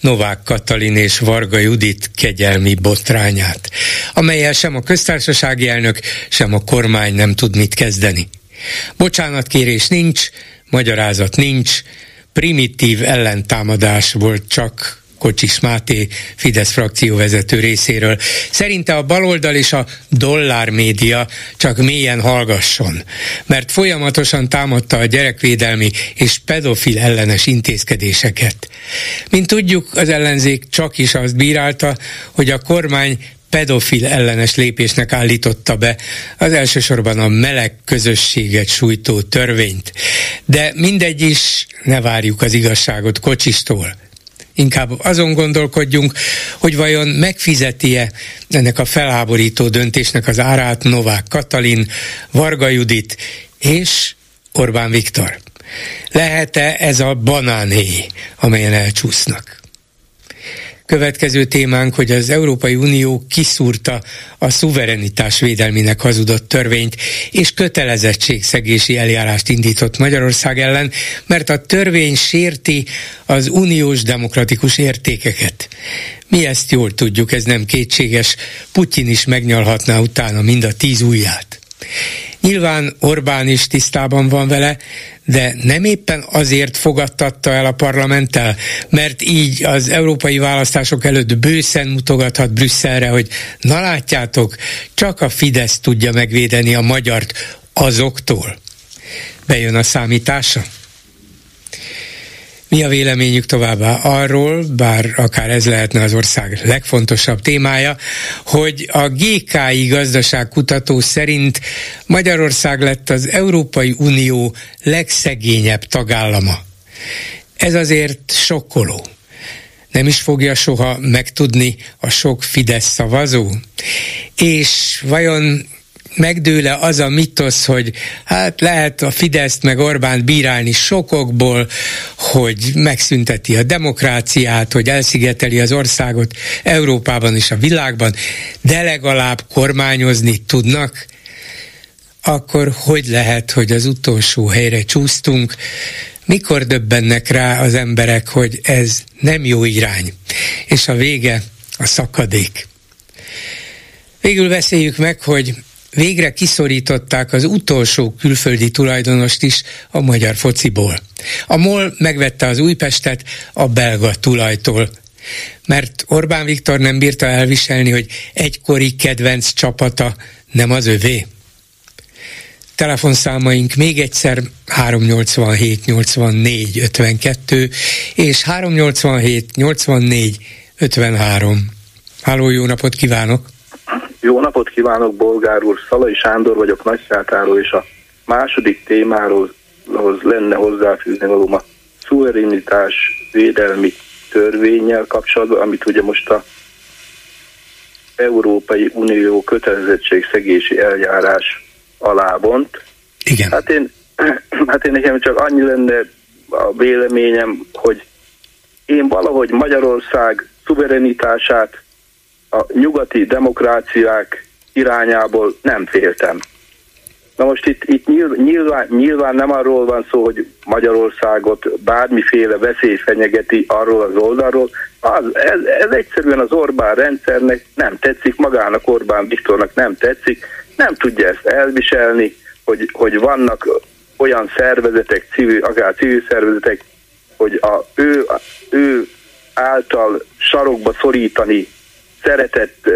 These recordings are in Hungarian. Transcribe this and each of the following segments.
Novák Katalin és Varga Judit kegyelmi botrányát, amelyel sem a köztársasági elnök, sem a kormány nem tud mit kezdeni. Bocsánatkérés nincs, magyarázat nincs, primitív ellentámadás volt csak Kocsis Máté, Fidesz frakcióvezető részéről. Szerinte a baloldal és a dollár média csak mélyen hallgasson, mert folyamatosan támadta a gyerekvédelmi és pedofil ellenes intézkedéseket. Mint tudjuk, az ellenzék csak is azt bírálta, hogy a kormány pedofil ellenes lépésnek állította be az elsősorban a meleg közösséget sújtó törvényt. De mindegy is, ne várjuk az igazságot Kocsistól inkább azon gondolkodjunk, hogy vajon megfizeti-e ennek a felháborító döntésnek az árát Novák Katalin, Varga Judit és Orbán Viktor. Lehet-e ez a banáné, amelyen elcsúsznak? Következő témánk, hogy az Európai Unió kiszúrta a szuverenitás védelmének hazudott törvényt, és kötelezettségszegési eljárást indított Magyarország ellen, mert a törvény sérti az uniós demokratikus értékeket. Mi ezt jól tudjuk, ez nem kétséges, Putyin is megnyalhatná utána mind a tíz ujját. Nyilván Orbán is tisztában van vele, de nem éppen azért fogadtatta el a parlamenttel, mert így az európai választások előtt bőszen mutogathat Brüsszelre, hogy na látjátok, csak a Fidesz tudja megvédeni a magyart azoktól. Bejön a számítása? Mi a véleményük továbbá arról, bár akár ez lehetne az ország legfontosabb témája, hogy a GKI gazdaságkutató szerint Magyarország lett az Európai Unió legszegényebb tagállama. Ez azért sokkoló. Nem is fogja soha megtudni a sok Fidesz szavazó? És vajon megdőle az a mitosz, hogy hát lehet a Fideszt meg Orbánt bírálni sokokból, hogy megszünteti a demokráciát, hogy elszigeteli az országot Európában és a világban, de legalább kormányozni tudnak, akkor hogy lehet, hogy az utolsó helyre csúsztunk, mikor döbbennek rá az emberek, hogy ez nem jó irány, és a vége a szakadék. Végül beszéljük meg, hogy végre kiszorították az utolsó külföldi tulajdonost is a magyar fociból. A MOL megvette az Újpestet a belga tulajtól, mert Orbán Viktor nem bírta elviselni, hogy egykori kedvenc csapata nem az övé. Telefonszámaink még egyszer 387 84 52 és 387 84 53. Háló, jó napot kívánok! Jó napot kívánok, Bolgár úr! Szalai Sándor vagyok Nagyszátáról, és a második témáról lenne hozzáfűzni való a szuverenitás védelmi törvényel kapcsolatban, amit ugye most a Európai Unió kötelezettségszegési eljárás alá vont. Igen. Hát én, hát én nekem csak annyi lenne a véleményem, hogy én valahogy Magyarország szuverenitását a nyugati demokráciák irányából nem féltem. Na most itt, itt nyilván, nyilván nem arról van szó, hogy Magyarországot bármiféle veszély fenyegeti arról az oldalról. Az, ez, ez egyszerűen az Orbán rendszernek nem tetszik, magának Orbán Viktornak nem tetszik, nem tudja ezt elviselni, hogy, hogy vannak olyan szervezetek, civil, akár civil szervezetek, hogy a, ő, ő által sarokba szorítani szeretett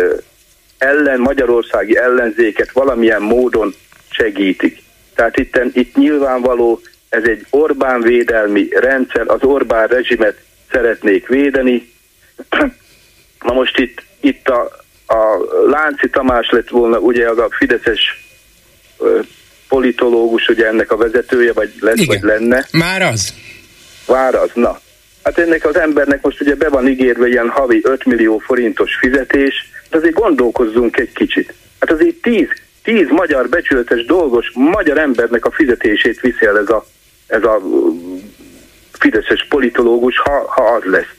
ellen, magyarországi ellenzéket valamilyen módon segítik. Tehát itt, itt nyilvánvaló, ez egy Orbán védelmi rendszer, az Orbán rezsimet szeretnék védeni. Na most itt, itt a, a Lánci Tamás lett volna ugye az a fideszes politológus, ugye ennek a vezetője, vagy lesz, Igen. vagy lenne. Már az? Már az, na. Hát ennek az embernek most ugye be van ígérve ilyen havi 5 millió forintos fizetés, de azért gondolkozzunk egy kicsit. Hát azért 10, 10 magyar becsületes dolgos magyar embernek a fizetését viszi el ez a, ez a fideszes politológus, ha, ha az lesz.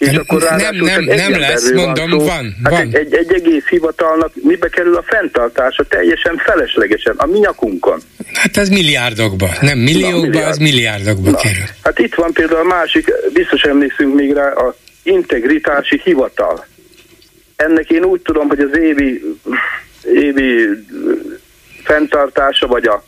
És akkor nem, nem, nem lesz, mondom, van, van. Hát van. Egy, egy, egy egész hivatalnak mibe kerül a fenntartása teljesen feleslegesen, a mi nyakunkon. Hát ez milliárdokba, nem milliókba, Na, milliárd. az milliárdokba Na. kerül. Hát itt van például a másik, biztos emlékszünk még rá, a integritási hivatal. Ennek én úgy tudom, hogy az évi, évi fenntartása, vagy a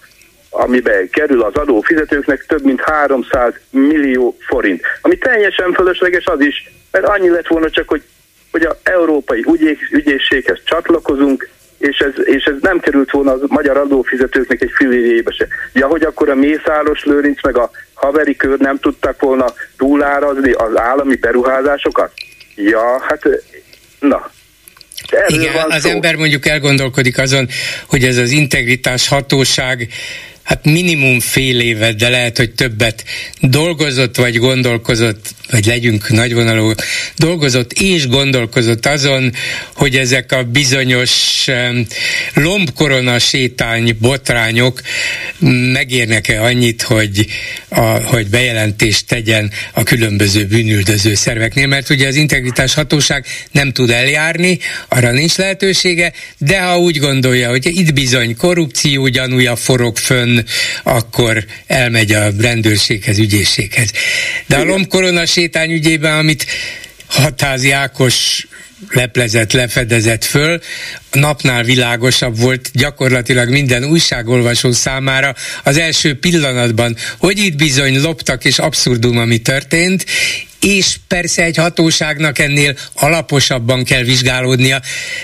amibe kerül az adófizetőknek több mint 300 millió forint. Ami teljesen fölösleges az is, mert annyi lett volna csak, hogy, hogy a európai ügyész, ügyészséghez csatlakozunk, és ez, és ez nem került volna a magyar adófizetőknek egy fillérjébe se. Ja, hogy akkor a Mészáros Lőrinc meg a haveri kör nem tudtak volna túlárazni az állami beruházásokat? Ja, hát na, Erről Igen, az szó. ember mondjuk elgondolkodik azon, hogy ez az integritás hatóság hát minimum fél évet, de lehet, hogy többet. Dolgozott vagy gondolkozott, vagy legyünk nagyvonalú, dolgozott és gondolkozott azon, hogy ezek a bizonyos lombkorona sétány botrányok megérnek-e annyit, hogy, a, hogy bejelentést tegyen a különböző bűnüldöző szerveknél, mert ugye az integritás hatóság nem tud eljárni, arra nincs lehetősége, de ha úgy gondolja, hogy itt bizony korrupció gyanúja forog fönn, akkor elmegy a rendőrséghez, ügyészséghez. De a lombkorona sétány ügyében, amit Hatázi Ákos leplezett, lefedezett föl, napnál világosabb volt gyakorlatilag minden újságolvasó számára az első pillanatban, hogy itt bizony loptak és abszurdum, ami történt, és persze egy hatóságnak ennél alaposabban kell vizsgálódnia,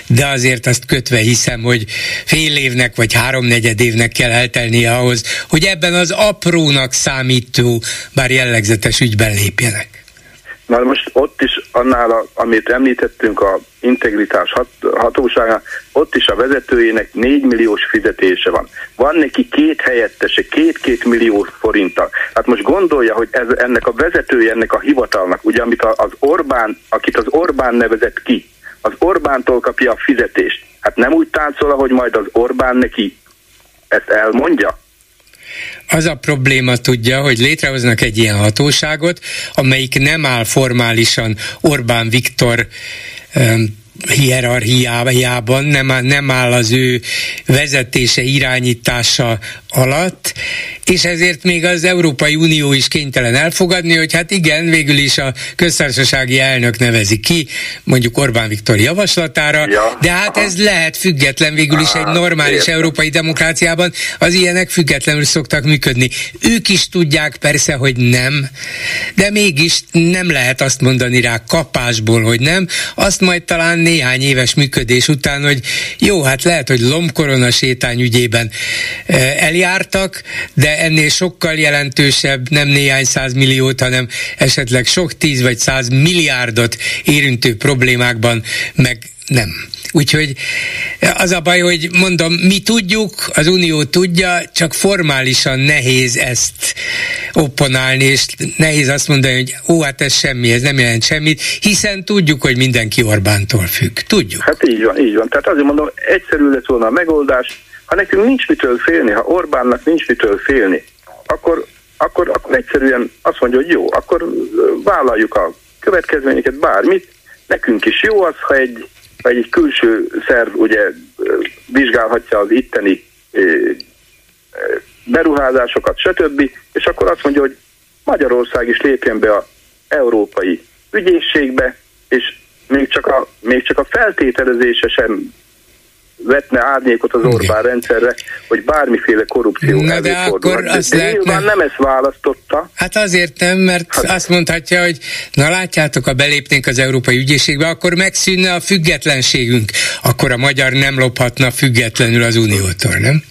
de azért azt kötve hiszem, hogy fél évnek vagy háromnegyed évnek kell eltelnie ahhoz, hogy ebben az aprónak számító, bár jellegzetes ügyben lépjenek. Na most ott is annál, a, amit említettünk a integritás hat, hatóságán, ott is a vezetőjének 4 milliós fizetése van. Van neki két helyettese, két-két millió forinttal. Hát most gondolja, hogy ez, ennek a vezetője, ennek a hivatalnak, ugye amit az Orbán, akit az Orbán nevezett ki, az Orbántól kapja a fizetést. Hát nem úgy táncol, hogy majd az Orbán neki ezt elmondja? Az a probléma tudja, hogy létrehoznak egy ilyen hatóságot, amelyik nem áll formálisan Orbán Viktor hierarchiájában, nem, nem áll az ő vezetése, irányítása alatt, és ezért még az Európai Unió is kénytelen elfogadni, hogy hát igen, végül is a köztársasági elnök nevezi ki, mondjuk Orbán Viktor javaslatára, ja. de hát ez lehet független végül is egy normális értem. európai demokráciában, az ilyenek függetlenül szoktak működni. Ők is tudják persze, hogy nem, de mégis nem lehet azt mondani rá kapásból, hogy nem, azt majd talán néhány éves működés után, hogy jó, hát lehet, hogy lombkorona sétány ügyében eh, eljártak, de ennél sokkal jelentősebb, nem néhány száz milliót, hanem esetleg sok tíz vagy száz milliárdot érintő problémákban meg nem. Úgyhogy az a baj, hogy mondom, mi tudjuk, az Unió tudja, csak formálisan nehéz ezt opponálni, és nehéz azt mondani, hogy ó, hát ez semmi, ez nem jelent semmit, hiszen tudjuk, hogy mindenki Orbántól függ. Tudjuk. Hát így van, így van. Tehát azért mondom, egyszerű lett volna a megoldás, ha nekünk nincs mitől félni, ha Orbánnak nincs mitől félni, akkor, akkor, akkor egyszerűen azt mondja, hogy jó, akkor vállaljuk a következményeket, bármit, nekünk is jó az, ha egy vagy egy külső szerv ugye vizsgálhatja az itteni beruházásokat, stb. És akkor azt mondja, hogy Magyarország is lépjen be a európai ügyészségbe, és még csak a, még csak a feltételezése sem vetne árnyékot az Orbán rendszerre, hogy bármiféle korrupció Na de akkor azt de lehetne... nem ezt választotta. Hát azért nem, mert hát. azt mondhatja, hogy na látjátok, ha belépnénk az Európai Ügyészségbe, akkor megszűnne a függetlenségünk. Akkor a magyar nem lophatna függetlenül az Uniótól, nem?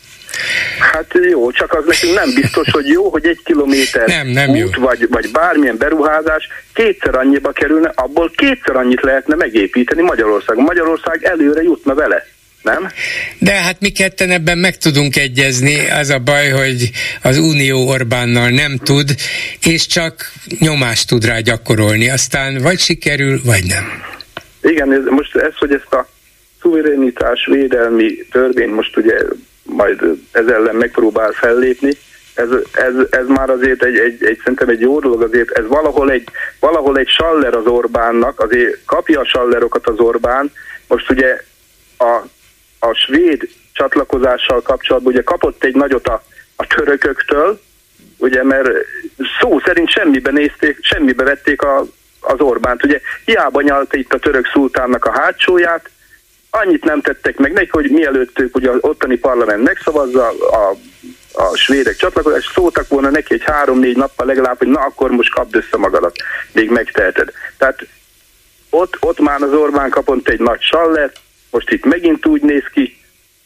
Hát jó, csak az nekünk nem biztos, hogy jó, hogy egy kilométer nem, nem út, jó. Vagy, vagy bármilyen beruházás kétszer annyiba kerülne, abból kétszer annyit lehetne megépíteni Magyarországon. Magyarország előre jutna vele nem? De hát mi ketten ebben meg tudunk egyezni, az a baj, hogy az Unió Orbánnal nem tud, és csak nyomást tud rá gyakorolni, aztán vagy sikerül, vagy nem. Igen, ez, most ez, hogy ezt a szuverenitás védelmi törvény most ugye majd ez ellen megpróbál fellépni, ez, ez, ez már azért egy, egy, egy, szerintem egy jó dolog, azért ez valahol egy, valahol egy saller az Orbánnak, azért kapja a sallerokat az Orbán, most ugye a, a svéd csatlakozással kapcsolatban ugye kapott egy nagyot a, a törököktől, ugye, mert szó szerint semmibe nézték, semmibe vették a, az Orbánt. Ugye hiába nyalta itt a török szultánnak a hátsóját, annyit nem tettek meg neki, hogy mielőtt ők ugye az ottani parlament megszavazza a, a svédek csatlakozás, szóltak volna neki egy három-négy nappal legalább, hogy na akkor most kapd össze magadat, még megteheted. Tehát ott, ott már az Orbán kapott egy nagy sallet, most itt megint úgy néz ki,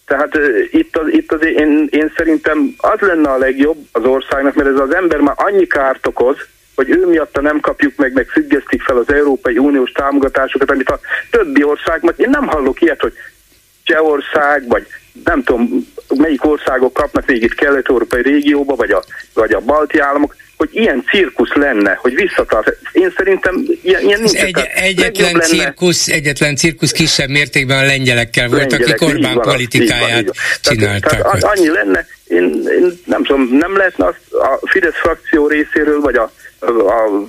tehát itt, az, itt az én, én szerintem az lenne a legjobb az országnak, mert ez az ember már annyi kárt okoz, hogy ő miatta nem kapjuk meg, meg függesztik fel az Európai Uniós támogatásokat, amit a többi ország, én nem hallok ilyet, hogy Csehország, vagy nem tudom, melyik országok kapnak még itt kelet-európai régióba, vagy a, vagy a balti államok, hogy ilyen cirkusz lenne, hogy visszatart. Én szerintem ilyen, ilyen nincs. Egy, egyetlen, cirkusz, lenne. egyetlen cirkusz kisebb mértékben a lengyelekkel volt, lengyelek, akik Orbán van, politikáját van, csinálták. Tehát, tehát annyi lenne, én, én nem tudom, nem lehetne azt a Fidesz frakció részéről, vagy a, a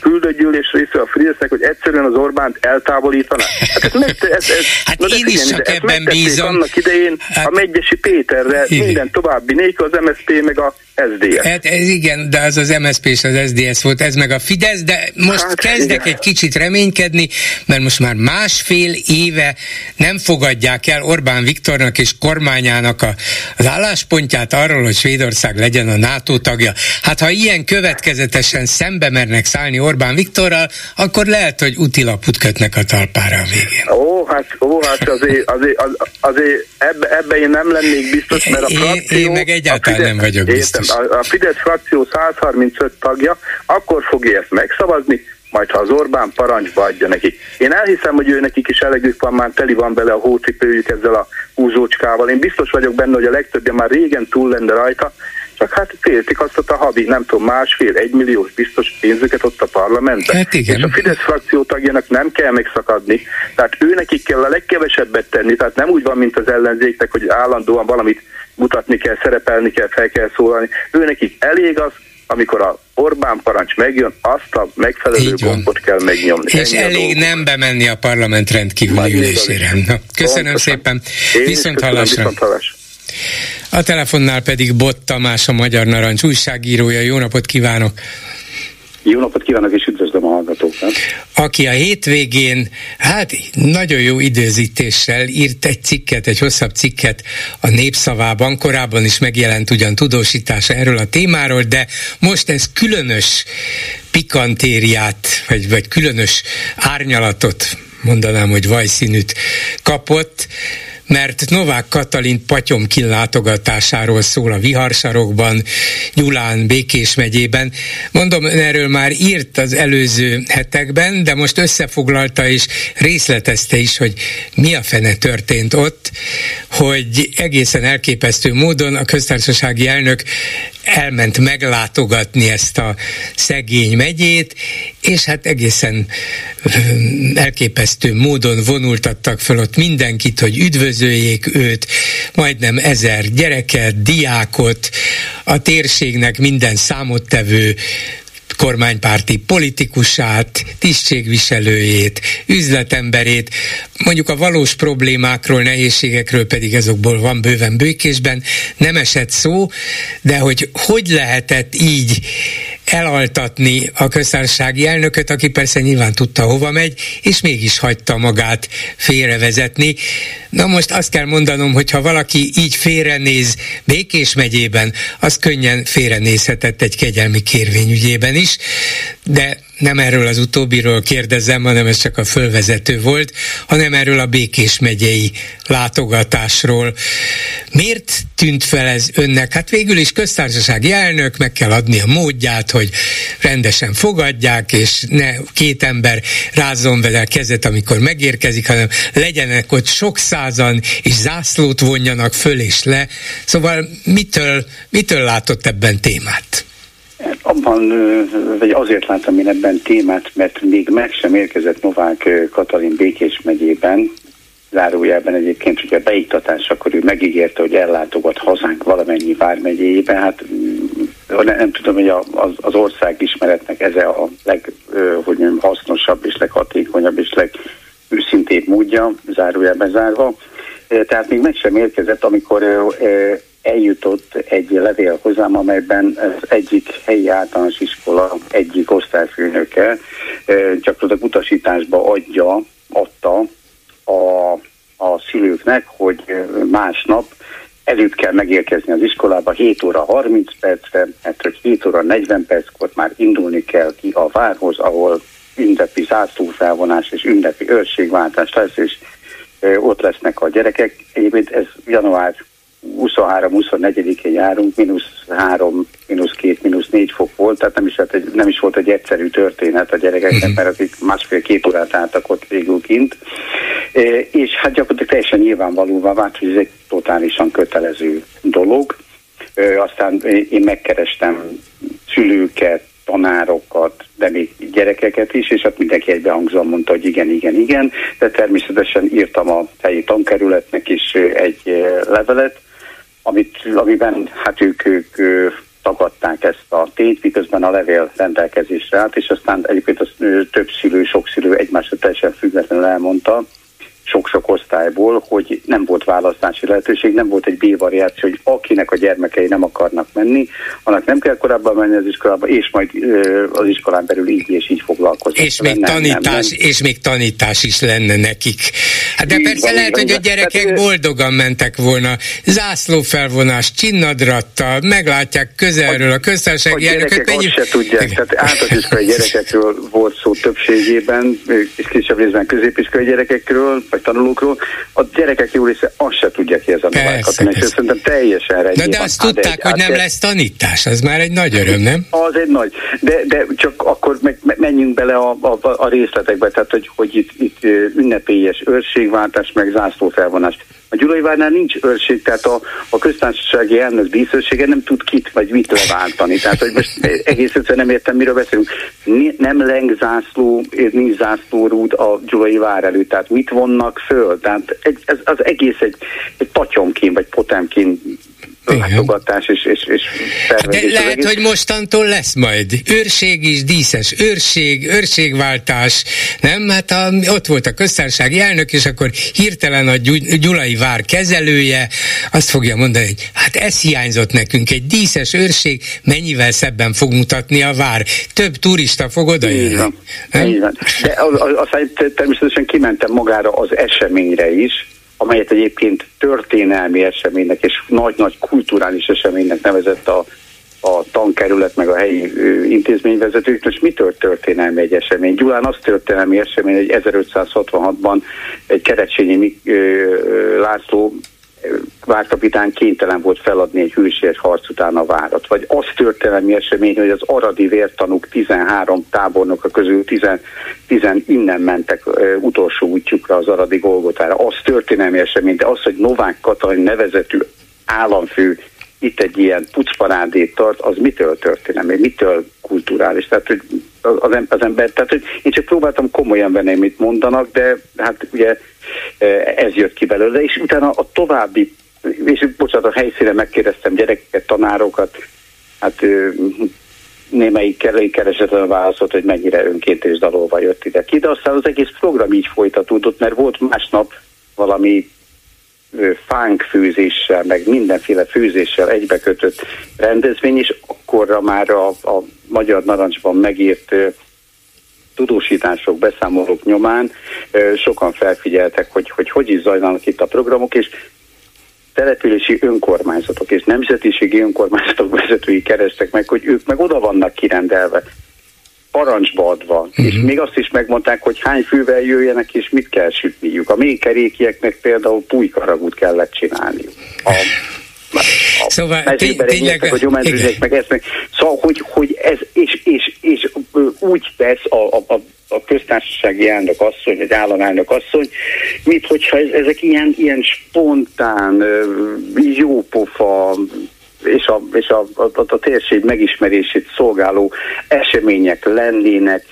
küldött gyűlés része a Fidesznek, hogy egyszerűen az Orbánt eltávolítaná. Hát, ez meg, ez, ez, hát én is csak ebben bízom. annak idején hát, a Megyesi Péterrel, igen. minden további nélkül az MSZP meg a SZDSZ. Hát ez igen, de az az MSZP és az SZDSZ volt, ez meg a Fidesz, de most hát, kezdek igen. egy kicsit reménykedni, mert most már másfél éve nem fogadják el Orbán Viktornak és kormányának a, az álláspontját arról, hogy Svédország legyen a NATO tagja. Hát ha ilyen következetesen szembe mernek szállni Orbán Viktorral, akkor lehet, hogy utilaput kötnek a talpára a végén. Ó, hát, ó, hát azért, azért, azért ebbe, ebbe én nem lennék biztos, mert a frakció... Én, én meg egyáltalán Fidesz, nem vagyok biztos. Értem, a, a Fidesz frakció 135 tagja akkor fogja ezt megszavazni, majd ha az Orbán parancsba adja nekik. Én elhiszem, hogy ő nekik is elegük van, már teli van bele a hócipőjük ezzel a húzócskával. Én biztos vagyok benne, hogy a legtöbbje már régen túl lenne rajta, csak hát féltik azt a havi, nem tudom, másfél, egy milliós biztos pénzüket ott a parlamentben. Hát igen. És a Fidesz frakció tagjának nem kell megszakadni, tehát ő nekik kell a legkevesebbet tenni, tehát nem úgy van, mint az ellenzéknek, hogy állandóan valamit mutatni kell, szerepelni kell, fel kell szólalni. Ő nekik elég az, amikor a Orbán parancs megjön, azt a megfelelő gombot kell megnyomni. És Ennyi elég nem bemenni a parlament rendkívüli ülésére. Na, köszönöm Pontosan. szépen. Viszont hallásra. Viszont hallásra. A telefonnál pedig Bott Tamás, a Magyar Narancs újságírója. Jó napot kívánok! Jó napot kívánok, és üdvözlöm a hallgatókat! Aki a hétvégén, hát nagyon jó időzítéssel írt egy cikket, egy hosszabb cikket a Népszavában, korábban is megjelent ugyan tudósítása erről a témáról, de most ez különös pikantériát, vagy, vagy különös árnyalatot mondanám, hogy vajszínűt kapott, mert Novák Katalin Patyomkin látogatásáról szól a Viharsarokban, Gyulán, Békés megyében. Mondom, erről már írt az előző hetekben, de most összefoglalta és részletezte is, hogy mi a fene történt ott, hogy egészen elképesztő módon a köztársasági elnök elment meglátogatni ezt a szegény megyét, és hát egészen elképesztő módon vonultattak fel ott mindenkit, hogy üdvözöljék őt, majdnem ezer gyereket, diákot, a térségnek minden számottevő kormánypárti politikusát, tisztségviselőjét, üzletemberét, mondjuk a valós problémákról, nehézségekről pedig azokból van bőven bőkésben, nem esett szó, de hogy hogy lehetett így elaltatni a köztársasági elnököt, aki persze nyilván tudta, hova megy, és mégis hagyta magát félrevezetni. Na most azt kell mondanom, hogy ha valaki így félrenéz Békés megyében, az könnyen félrenézhetett egy kegyelmi kérvényügyében is, de nem erről az utóbbiról kérdezem, hanem ez csak a fölvezető volt, hanem erről a Békés megyei látogatásról. Miért tűnt fel ez önnek? Hát végül is köztársasági elnök, meg kell adni a módját, hogy rendesen fogadják, és ne két ember rázzon vele kezet, amikor megérkezik, hanem legyenek ott sok százan, és zászlót vonjanak föl és le. Szóval mitől, mitől látott ebben témát? Abban, vagy azért láttam én ebben témát, mert még meg sem érkezett Novák Katalin Békés megyében, zárójában egyébként, hogy a beiktatás, akkor ő megígérte, hogy ellátogat hazánk valamennyi vármegyébe, hát nem tudom, hogy az, az ország ismeretnek ez a leg, hogy mondjam, hasznosabb és leghatékonyabb és legőszintébb módja, zárójelben zárva. Tehát még meg sem érkezett, amikor eljutott egy levél hozzám, amelyben az egyik helyi általános iskola egyik osztályfőnöke gyakorlatilag utasításba adja, adta a, a szülőknek, hogy másnap előtt kell megérkezni az iskolába 7 óra 30 percre, mert hogy 7 óra 40 perckor már indulni kell ki a várhoz, ahol ünnepi zászlófelvonás és ünnepi őrségváltás lesz, és ott lesznek a gyerekek. Egyébként ez január 23-24-én járunk, mínusz 3, mínusz 2, mínusz 4 fok volt, tehát nem is, hát egy, nem is volt egy egyszerű történet a gyerekeknek, uh-huh. mert akik másfél-két órát álltak ott végül kint. E, és hát gyakorlatilag teljesen nyilvánvalóvá vált, hogy ez egy totálisan kötelező dolog. E, aztán én megkerestem szülőket, tanárokat, de még gyerekeket is, és hát mindenki egybehangzóan mondta, hogy igen, igen, igen, de természetesen írtam a helyi tankerületnek is egy levelet, amit, amiben hát ők, ők tagadták ezt a tényt, miközben a levél rendelkezésre állt, és aztán egyébként az, több szülő, sok szülő egymásra teljesen függetlenül elmondta, sok-sok osztályból, hogy nem volt választási lehetőség, nem volt egy B-variáció, hogy akinek a gyermekei nem akarnak menni, annak nem kell korábban menni az iskolába, és majd az iskolán belül így és így foglalkozni. És még, nem, tanítás, nem, nem. és még tanítás is lenne nekik. Hát de így persze van, lehet, hogy a gyerekek hát, boldogan mentek volna, zászlófelvonás, csinnadrattal, meglátják közelről a köztársasági A gyerekek mennyi... azt se tudják, tehát általános iskolai gyerekekről volt szó többségében, és kisebb részben középiskolai gyerekekről, vagy tanulókról, a gyerekek jó része azt se tudja ki ez a novák és szerintem teljesen rendben. De, de azt tudták, egy, hogy nem lesz tanítás, az már egy nagy öröm, nem? Az egy nagy, de, de csak akkor meg, menjünk bele a, a, a részletekbe, tehát hogy, hogy itt, itt ünnepélyes őrségváltás, meg zászlófelvonás. A Gyulai Várnál nincs őrség, tehát a, a köztársasági elnök díszősége nem tud kit vagy mit leváltani. Tehát, hogy most egész egyszerűen nem értem, miről beszélünk. Nem leng zászló, nincs zászlórúd a Gyulai Vár előtt, tehát mit vonnak föl? Tehát ez, az egész egy, egy patyomkén vagy potemkén látogatás és, és, és De lehet, hogy mostantól lesz majd őrség is, díszes őrség, őrségváltás, nem? Hát a, ott volt a köztársasági elnök, és akkor hirtelen a Gyulai vár kezelője azt fogja mondani, hogy hát ez hiányzott nekünk, egy díszes őrség mennyivel szebben fog mutatni a vár. Több turista fog oda jönni. Így van. De aztán természetesen kimentem magára az eseményre is, amelyet egyébként történelmi eseménynek és nagy-nagy kulturális eseménynek nevezett a, a tankerület meg a helyi intézményvezetők. Most mitől történelmi egy esemény? Gyulán az történelmi esemény, hogy 1566-ban egy kerecsényi László várkapitán kénytelen volt feladni egy hűséges harc után a várat. Vagy az történelmi esemény, hogy az aradi vértanúk 13 tábornok közül 10, 10 innen mentek uh, utolsó útjukra az aradi Golgotára. Az történelmi esemény, de az, hogy Novák Katalin nevezetű államfő itt egy ilyen pucparádét tart, az mitől történelmi, mitől kulturális? Tehát, hogy az, az ember, tehát, hogy én csak próbáltam komolyan venni, mit mondanak, de hát ugye ez jött ki belőle, és utána a további, és bocsánat, a helyszínen megkérdeztem gyerekeket, tanárokat, hát némelyik keresetlen válaszolt, hogy mennyire önként és dalolva jött ide ki, de aztán az egész program így folytatódott, mert volt másnap valami fánk főzéssel, meg mindenféle főzéssel egybekötött rendezvény, és akkorra már a, a Magyar Narancsban megírt tudósítások, beszámolók nyomán sokan felfigyeltek, hogy, hogy hogy is zajlanak itt a programok, és települési önkormányzatok és nemzetiségi önkormányzatok vezetői kerestek meg, hogy ők meg oda vannak kirendelve. Parancsba adva, uh-huh. és még azt is megmondták, hogy hány fővel jöjjenek, és mit kell sütniük. A mélykerékieknek például pulykaragút kellett csinálniuk. A, szóval tényleg... A meg ezt meg. Szóval, hogy, hogy ez, és, és, és úgy tesz a, a, a a köztársasági elnök asszony, vagy államelnök asszony, mint hogyha ezek ilyen, ilyen spontán, jópofa, és a, és a, a, a térség megismerését szolgáló események lennének,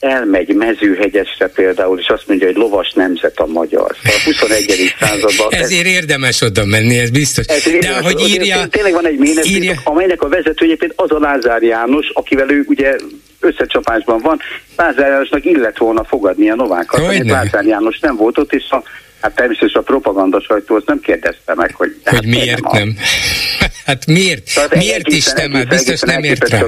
elmegy mezőhegyesre például, és azt mondja, hogy lovas nemzet a magyar. A 21. században... Ezért ez, érdemes oda menni, ez biztos. Ez De ahogy írja... Tényleg van egy ménet, írja... amelynek a vezetője például az a Lázár János, akivel ő ugye összecsapásban van. Lázár Jánosnak illet volna fogadni a Novákat. Lázár János nem volt ott, és a Hát természetesen a propaganda sajtó azt nem kérdezte meg, hogy... Hogy hát miért nem? nem. hát miért? Tehát miért egészen, is nem? Hát biztos nem ért rá.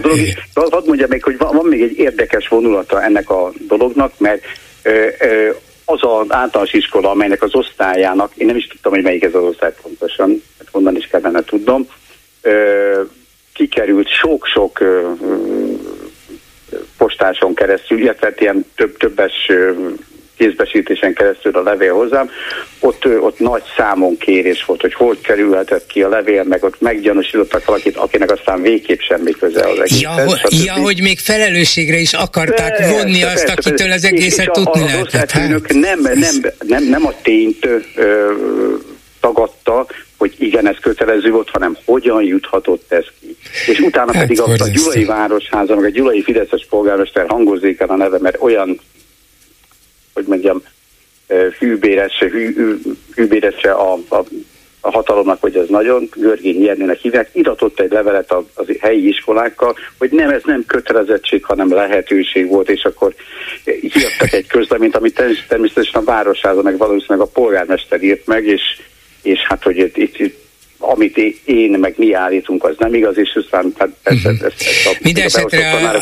Hadd mondja még, hogy van, van még egy érdekes vonulata ennek a dolognak, mert ö, ö, az az általános iskola, amelynek az osztályának, én nem is tudtam, hogy melyik ez az osztály pontosan, hát onnan is kellene tudnom, ö, kikerült sok-sok postáson keresztül, illetve hát ilyen több, többes kézbesítésen keresztül a levél hozzám, ott, ott nagy számon kérés volt, hogy hogy kerülhetett ki a levél, meg ott meggyanúsítottak valakit, akinek aztán végképp semmi köze az egész. Ja, ho- ja, hogy még felelősségre is akarták persze, vonni azt, persze, akitől persze. az egészet és, tudni lehetett. Hát? Nem, nem, nem, nem a tényt ö, tagadta, hogy igen, ez kötelező volt, hanem hogyan juthatott ez ki. És utána hát, pedig a, a Gyulai Városházan, meg a Gyulai Fideszes polgármester hangozzék el a neve, mert olyan hogy mondjam, hűbéresse, hű, hűbéresse a, a, a hatalomnak, hogy ez nagyon, Görgény Jernőnek hívják, iratott egy levelet a, az helyi iskolákkal, hogy nem, ez nem kötelezettség, hanem lehetőség volt, és akkor hiadtak egy közleményt, amit természetesen a városháza, meg valószínűleg a polgármester írt meg, és, és hát, hogy itt, itt amit én meg mi állítunk, az nem igaz, és aztán hát persze uh-huh. ezt, ezt a, Mindenesetre a,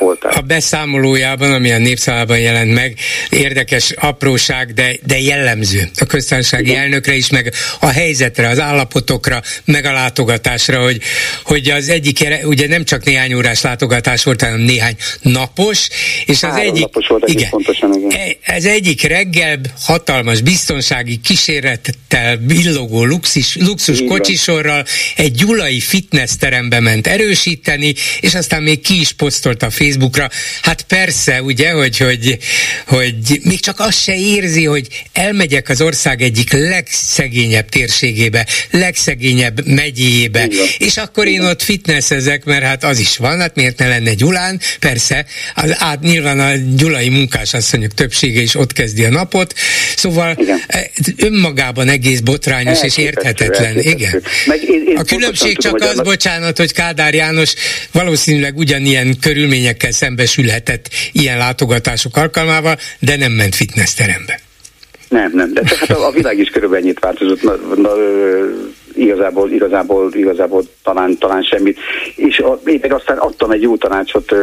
a, a beszámolójában, ami a népszavában jelent meg, érdekes apróság, de, de jellemző a köztársasági Igen. elnökre is, meg a helyzetre, az állapotokra, meg a látogatásra, hogy, hogy az egyik, ugye nem csak néhány órás látogatás volt, hanem néhány napos, és az Három egyik, napos volt igen, pontosan, igen. E, ez egyik reggel hatalmas biztonsági kísérettel villogó luxus, luxus kocsisorral egy gyulai fitness terembe ment erősíteni, és aztán még ki is posztolta a Facebookra. Hát persze, ugye, hogy, hogy, hogy még csak azt se érzi, hogy elmegyek az ország egyik legszegényebb térségébe, legszegényebb megyébe, és akkor én ott fitnessezek, mert hát az is van, hát miért ne lenne Gyulán? Persze, az, át nyilván a gyulai munkás asszonyok többsége is ott kezdi a napot, szóval Igen. Eh, önmagában egész botrányos és érthetetlen. Igen. Igen. Meg én, én a különbség csak tudom, az, annak... bocsánat, hogy Kádár János valószínűleg ugyanilyen körülményekkel szembesülhetett ilyen látogatások alkalmával, de nem ment fitnessterembe. Nem, nem, de hát a, a világ is körülbelül ennyit változott. Na, na, igazából, igazából, igazából talán, talán semmit. És a, én meg aztán adtam egy jó tanácsot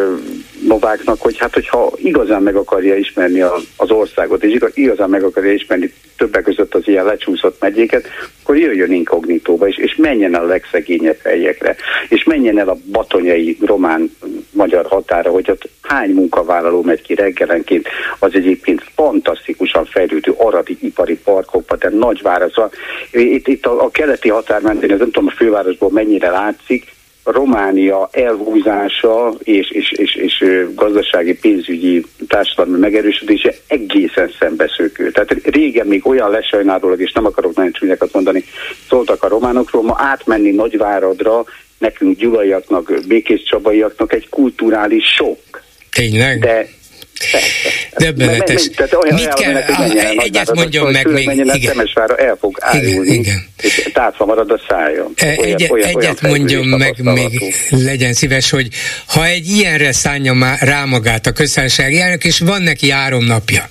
Nováknak, hogy hát hogyha igazán meg akarja ismerni a, az országot, és igazán meg akarja ismerni többek között az ilyen lecsúszott megyéket, akkor jöjjön inkognitóba, és, és menjen el a legszegényebb helyekre, és menjen el a batonyai román-magyar határa, hogy ott hány munkavállaló megy ki reggelenként, az egyébként fantasztikusan fejlődő aradi ipari parkokba, de nagyváros. Szóval itt, itt a, a keleti határ mentén, ez nem tudom a fővárosból mennyire látszik, Románia elhúzása és, és, és, és gazdasági pénzügyi társadalmi megerősödése egészen szembeszökő. Tehát régen még olyan lesajnárólag, és nem akarok nagyon csúnyákat mondani, szóltak a románokról, ma átmenni Nagyváradra nekünk gyulaiaknak, békés csabaiaknak egy kulturális sok. Tényleg? De Döbbenetes. Mit kell, egyet mondjon meg még. Temesvára el fog árulni, igen, igen. és tátva marad a szájon. E, egy, olyan, egyet olyan mondjon meg még, legyen szíves, hogy ha egy ilyenre szánja rá magát a köztársasági elnök, és van neki három napja,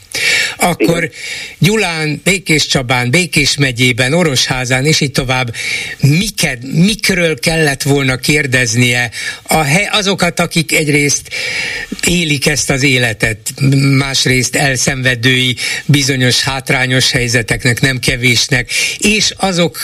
akkor. Gyulán, Békés Csabán, Békés megyében, Orosházán és így tovább miket, mikről kellett volna kérdeznie a hely, azokat, akik egyrészt élik ezt az életet, másrészt elszenvedői bizonyos hátrányos helyzeteknek, nem kevésnek, és azok,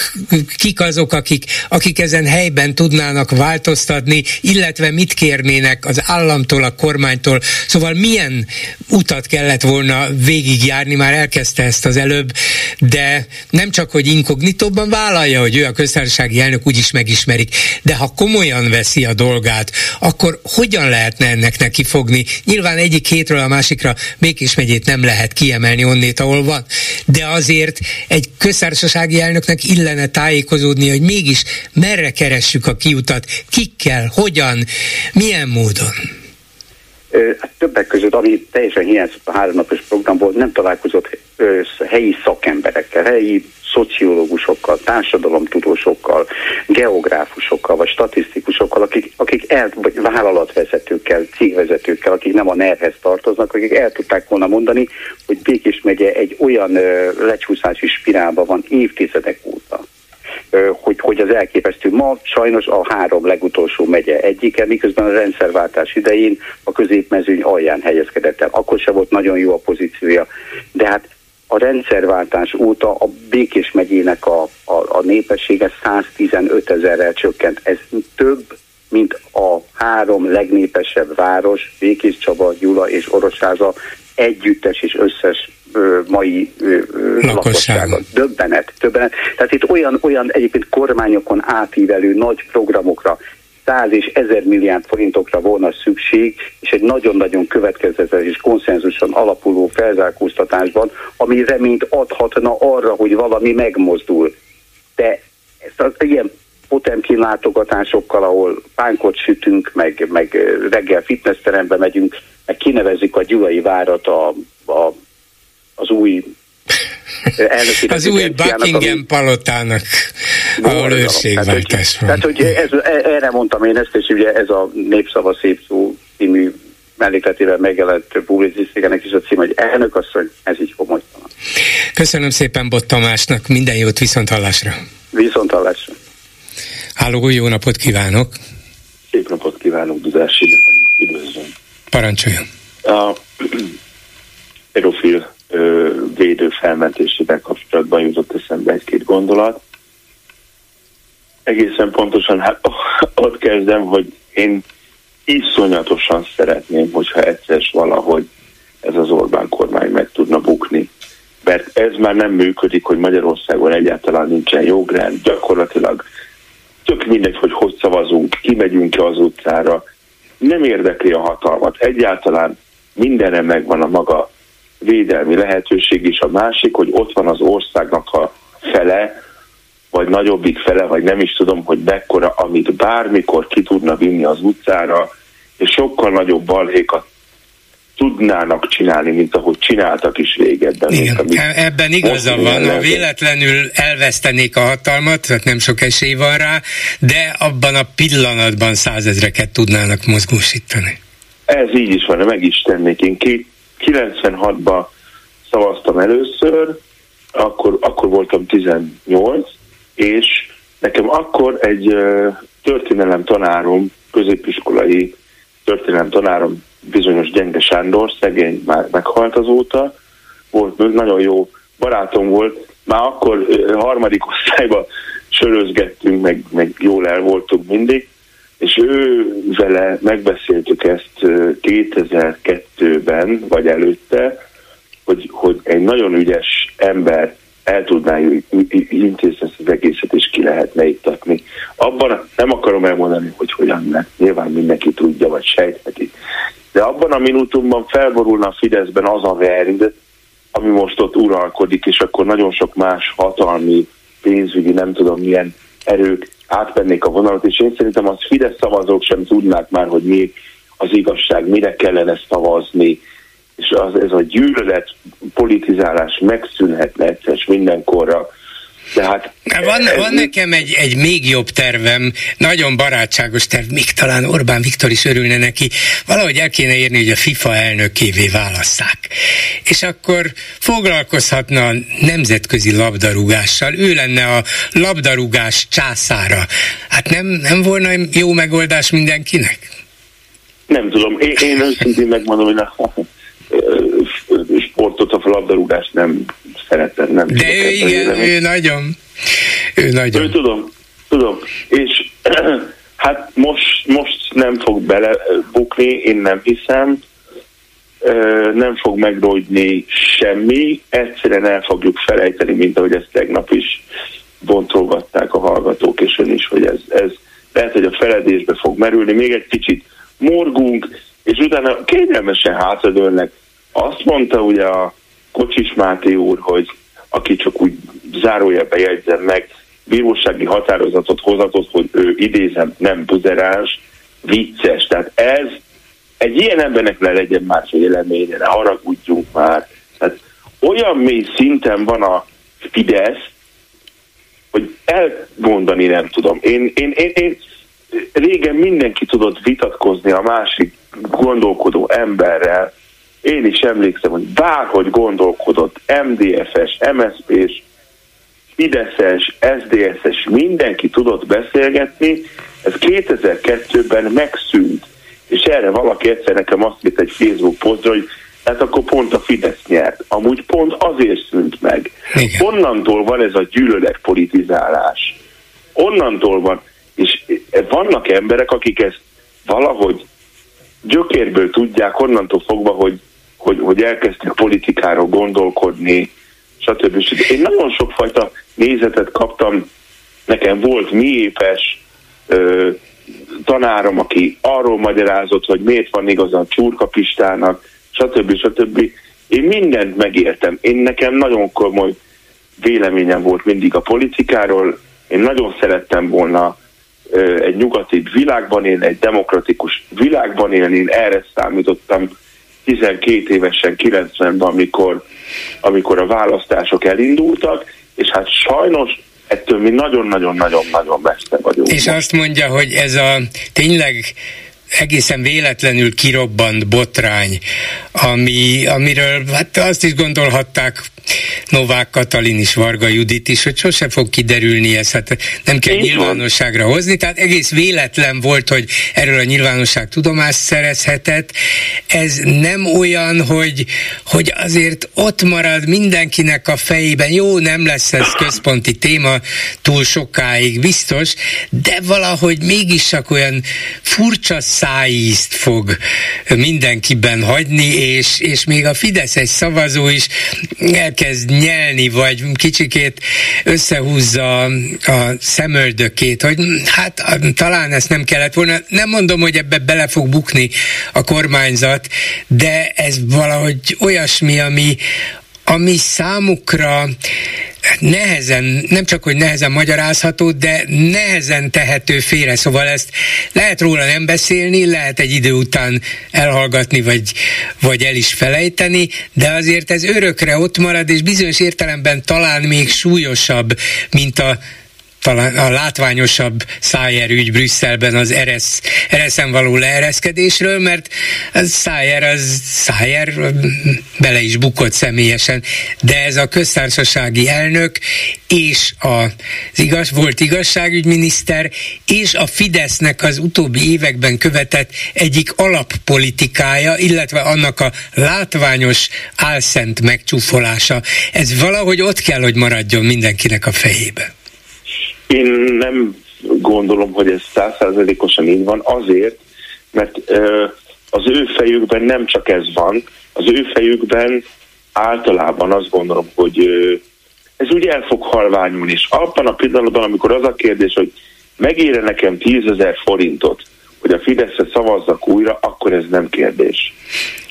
kik azok, akik, akik ezen helyben tudnának változtatni, illetve mit kérnének az államtól, a kormánytól. Szóval milyen utat kellett volna végigjárni, már elkezdte ezt az előbb, de nem csak, hogy inkognitóban vállalja, hogy ő a köztársasági elnök úgyis megismerik, de ha komolyan veszi a dolgát, akkor hogyan lehetne ennek neki fogni? Nyilván egyik hétről a másikra Békés megyét nem lehet kiemelni onnét, ahol van, de azért egy köztársasági elnöknek illene tájékozódni, hogy mégis merre keressük a kiutat, kikkel, hogyan, milyen módon. Hát többek között, ami teljesen hiányzott a háromnapos programból, nem találkozott helyi szakemberekkel, helyi szociológusokkal, társadalomtudósokkal, geográfusokkal, vagy statisztikusokkal, akik, akik el, vagy vállalatvezetőkkel, cégvezetőkkel, akik nem a nervhez tartoznak, akik el tudták volna mondani, hogy Békés megye egy olyan lecsúszási spirálban van évtizedek óta, hogy, hogy az elképesztő. Ma sajnos a három legutolsó megye egyike, miközben a rendszerváltás idején a középmezőny alján helyezkedett el. Akkor se volt nagyon jó a pozíciója, de hát a rendszerváltás óta a Békés megyének a, a, a népessége 115 ezerrel csökkent. Ez több, mint a három legnépesebb város, Békés Csaba, Gyula és Orosháza együttes és összes ö, mai ö, lakossága. Döbbenet, döbbenet. Tehát itt olyan, olyan egyébként kormányokon átívelő nagy programokra, száz és ezer milliárd forintokra volna szükség, és egy nagyon-nagyon következetes és konszenzuson alapuló felzárkóztatásban, ami reményt adhatna arra, hogy valami megmozdul. De ezt az ilyen Potemkin látogatásokkal, ahol pánkot sütünk, meg, meg reggel fitnessterembe megyünk, meg kinevezik a Gyulai várat a, a, az új elnöki Az új Buckingham palotának a őrségváltás van. Tehát, hogy ez, erre mondtam én ezt, és ugye ez a Népszava szép szó című mellékletével megjelent publicisztikának is a cím, hogy elnök asszony, ez így komolytalan. Köszönöm szépen Bott Tamásnak, minden jót, viszont hallásra. Viszont hallásra. Háló, jó napot kívánok! Szép napot kívánok, Dudás üdvözlöm. Parancsoljon! A pedofil védő felmentésével kapcsolatban jutott eszembe egy-két gondolat. Egészen pontosan hát ott kezdem, hogy én iszonyatosan szeretném, hogyha egyszer valahogy ez az Orbán kormány meg tudna bukni. Mert ez már nem működik, hogy Magyarországon egyáltalán nincsen jogrend, gyakorlatilag tök mindegy, hogy hogy szavazunk, kimegyünk-e az utcára, nem érdekli a hatalmat. Egyáltalán mindenre megvan a maga védelmi lehetőség is. A másik, hogy ott van az országnak a fele, vagy nagyobbik fele, vagy nem is tudom, hogy mekkora, amit bármikor ki tudna vinni az utcára, és sokkal nagyobb balhékat tudnának csinálni, mint ahogy csináltak is régebben. Igen, mint e- ebben igaza van, ha véletlenül elvesztenék a hatalmat, tehát nem sok esély van rá, de abban a pillanatban százezreket tudnának mozgósítani. Ez így is van, meg is tennék. Én két 96-ban szavaztam először, akkor, akkor voltam 18, és nekem akkor egy történelem tanárom, középiskolai történelem tanárom, bizonyos Gyenge Sándor, szegény már meghalt azóta, volt nagyon jó barátom volt, már akkor harmadik osztályban sörözgettünk, meg, meg jól el voltunk mindig, és ő vele megbeszéltük ezt 2002-ben, vagy előtte, hogy, hogy egy nagyon ügyes ember el tudná intézni ezt az egészet, és ki lehetne iktatni. Abban nem akarom elmondani, hogy hogyan, mert nyilván mindenki tudja, vagy sejtheti. De abban a minutumban felborulna a Fideszben az a verd, ami most ott uralkodik, és akkor nagyon sok más hatalmi, pénzügyi, nem tudom milyen erők átvennék a vonalat, és én szerintem az Fidesz szavazók sem tudnák már, hogy mi az igazság, mire kellene szavazni, és az, ez a gyűlölet politizálás megszűnhetne egyszer mindenkorra. Tehát, van, ez... van nekem egy, egy még jobb tervem, nagyon barátságos terv, még talán Orbán Viktor is örülne neki. Valahogy el kéne érni, hogy a FIFA elnökévé válasszák. És akkor foglalkozhatna a nemzetközi labdarúgással, ő lenne a labdarúgás császára. Hát nem, nem volna jó megoldás mindenkinek? Nem tudom, én, én őszintén megmondom, hogy a sportot, a labdarúgást nem szeretem. Nem De ő igen, ő nagyon. Ő nagyon. Ő tudom, tudom. És hát most, most nem fog belebukni, én nem hiszem. Nem fog megrogyni semmi, egyszerűen el fogjuk felejteni, mint ahogy ezt tegnap is bontolgatták a hallgatók, és ön is, hogy ez, ez lehet, hogy a feledésbe fog merülni, még egy kicsit morgunk, és utána kényelmesen hátradőlnek. Azt mondta ugye a Kocsis Máté úr, hogy aki csak úgy zárójelbe jegyzem meg, bírósági határozatot hozatott, hogy ő idézem, nem buzeráns, vicces. Tehát ez egy ilyen embernek ne legyen már véleménye, ne haragudjunk már. Tehát olyan mély szinten van a Fidesz, hogy elmondani nem tudom. Én, én, én, én régen mindenki tudott vitatkozni a másik gondolkodó emberrel, én is emlékszem, hogy bárhogy gondolkodott MDF-es, MSZP-s, Fideszes, SZDSZ-es, mindenki tudott beszélgetni, ez 2002-ben megszűnt. És erre valaki egyszer nekem azt írt egy Facebook posztra, hogy hát akkor pont a Fidesz nyert. Amúgy pont azért szűnt meg. Igen. Onnantól van ez a gyűlölet politizálás. Onnantól van, és vannak emberek, akik ezt valahogy gyökérből tudják, onnantól fogva, hogy hogy, hogy elkezdtek politikáról gondolkodni, stb. Én nagyon sokfajta nézetet kaptam, nekem volt miépes tanárom, aki arról magyarázott, hogy miért van igazán csurkapistának, stb. stb. Én mindent megértem. Én nekem nagyon komoly véleményem volt mindig a politikáról. Én nagyon szerettem volna egy nyugati világban élni, egy demokratikus világban élni, én erre számítottam 12 évesen 90-ben, amikor, amikor a választások elindultak, és hát sajnos ettől mi nagyon-nagyon-nagyon-nagyon messze vagyunk. És azt mondja, hogy ez a tényleg egészen véletlenül kirobbant botrány, ami, amiről hát azt is gondolhatták Novák Katalin is, Varga Judit is, hogy sose fog kiderülni ez, hát nem kell Én nyilvánosságra van. hozni, tehát egész véletlen volt, hogy erről a nyilvánosság tudomást szerezhetett. Ez nem olyan, hogy, hogy azért ott marad mindenkinek a fejében, jó, nem lesz ez központi téma túl sokáig, biztos, de valahogy mégis csak olyan furcsa szájízt fog mindenkiben hagyni, és, és még a Fideszes szavazó is elkezd nyelni, vagy kicsikét összehúzza a szemöldökét, hogy hát talán ezt nem kellett volna. Nem mondom, hogy ebbe bele fog bukni a kormányzat, de ez valahogy olyasmi, ami, ami számukra nehezen, nem csak, hogy nehezen magyarázható, de nehezen tehető félre. Szóval ezt lehet róla nem beszélni, lehet egy idő után elhallgatni, vagy, vagy el is felejteni, de azért ez örökre ott marad, és bizonyos értelemben talán még súlyosabb, mint a talán a látványosabb Szájer ügy Brüsszelben az eresz, ereszen való leereszkedésről, mert Szájer az Szájer bele is bukott személyesen, de ez a köztársasági elnök és az igaz, volt igazságügyminiszter és a Fidesznek az utóbbi években követett egyik alappolitikája, illetve annak a látványos álszent megcsúfolása. Ez valahogy ott kell, hogy maradjon mindenkinek a fejébe. Én nem gondolom, hogy ez százszázalékosan így van, azért, mert az ő fejükben nem csak ez van, az ő fejükben általában azt gondolom, hogy ez úgy el fog halványulni, és abban a pillanatban, amikor az a kérdés, hogy megére nekem tízezer forintot, hogy a Fideszre szavazzak újra, akkor ez nem kérdés.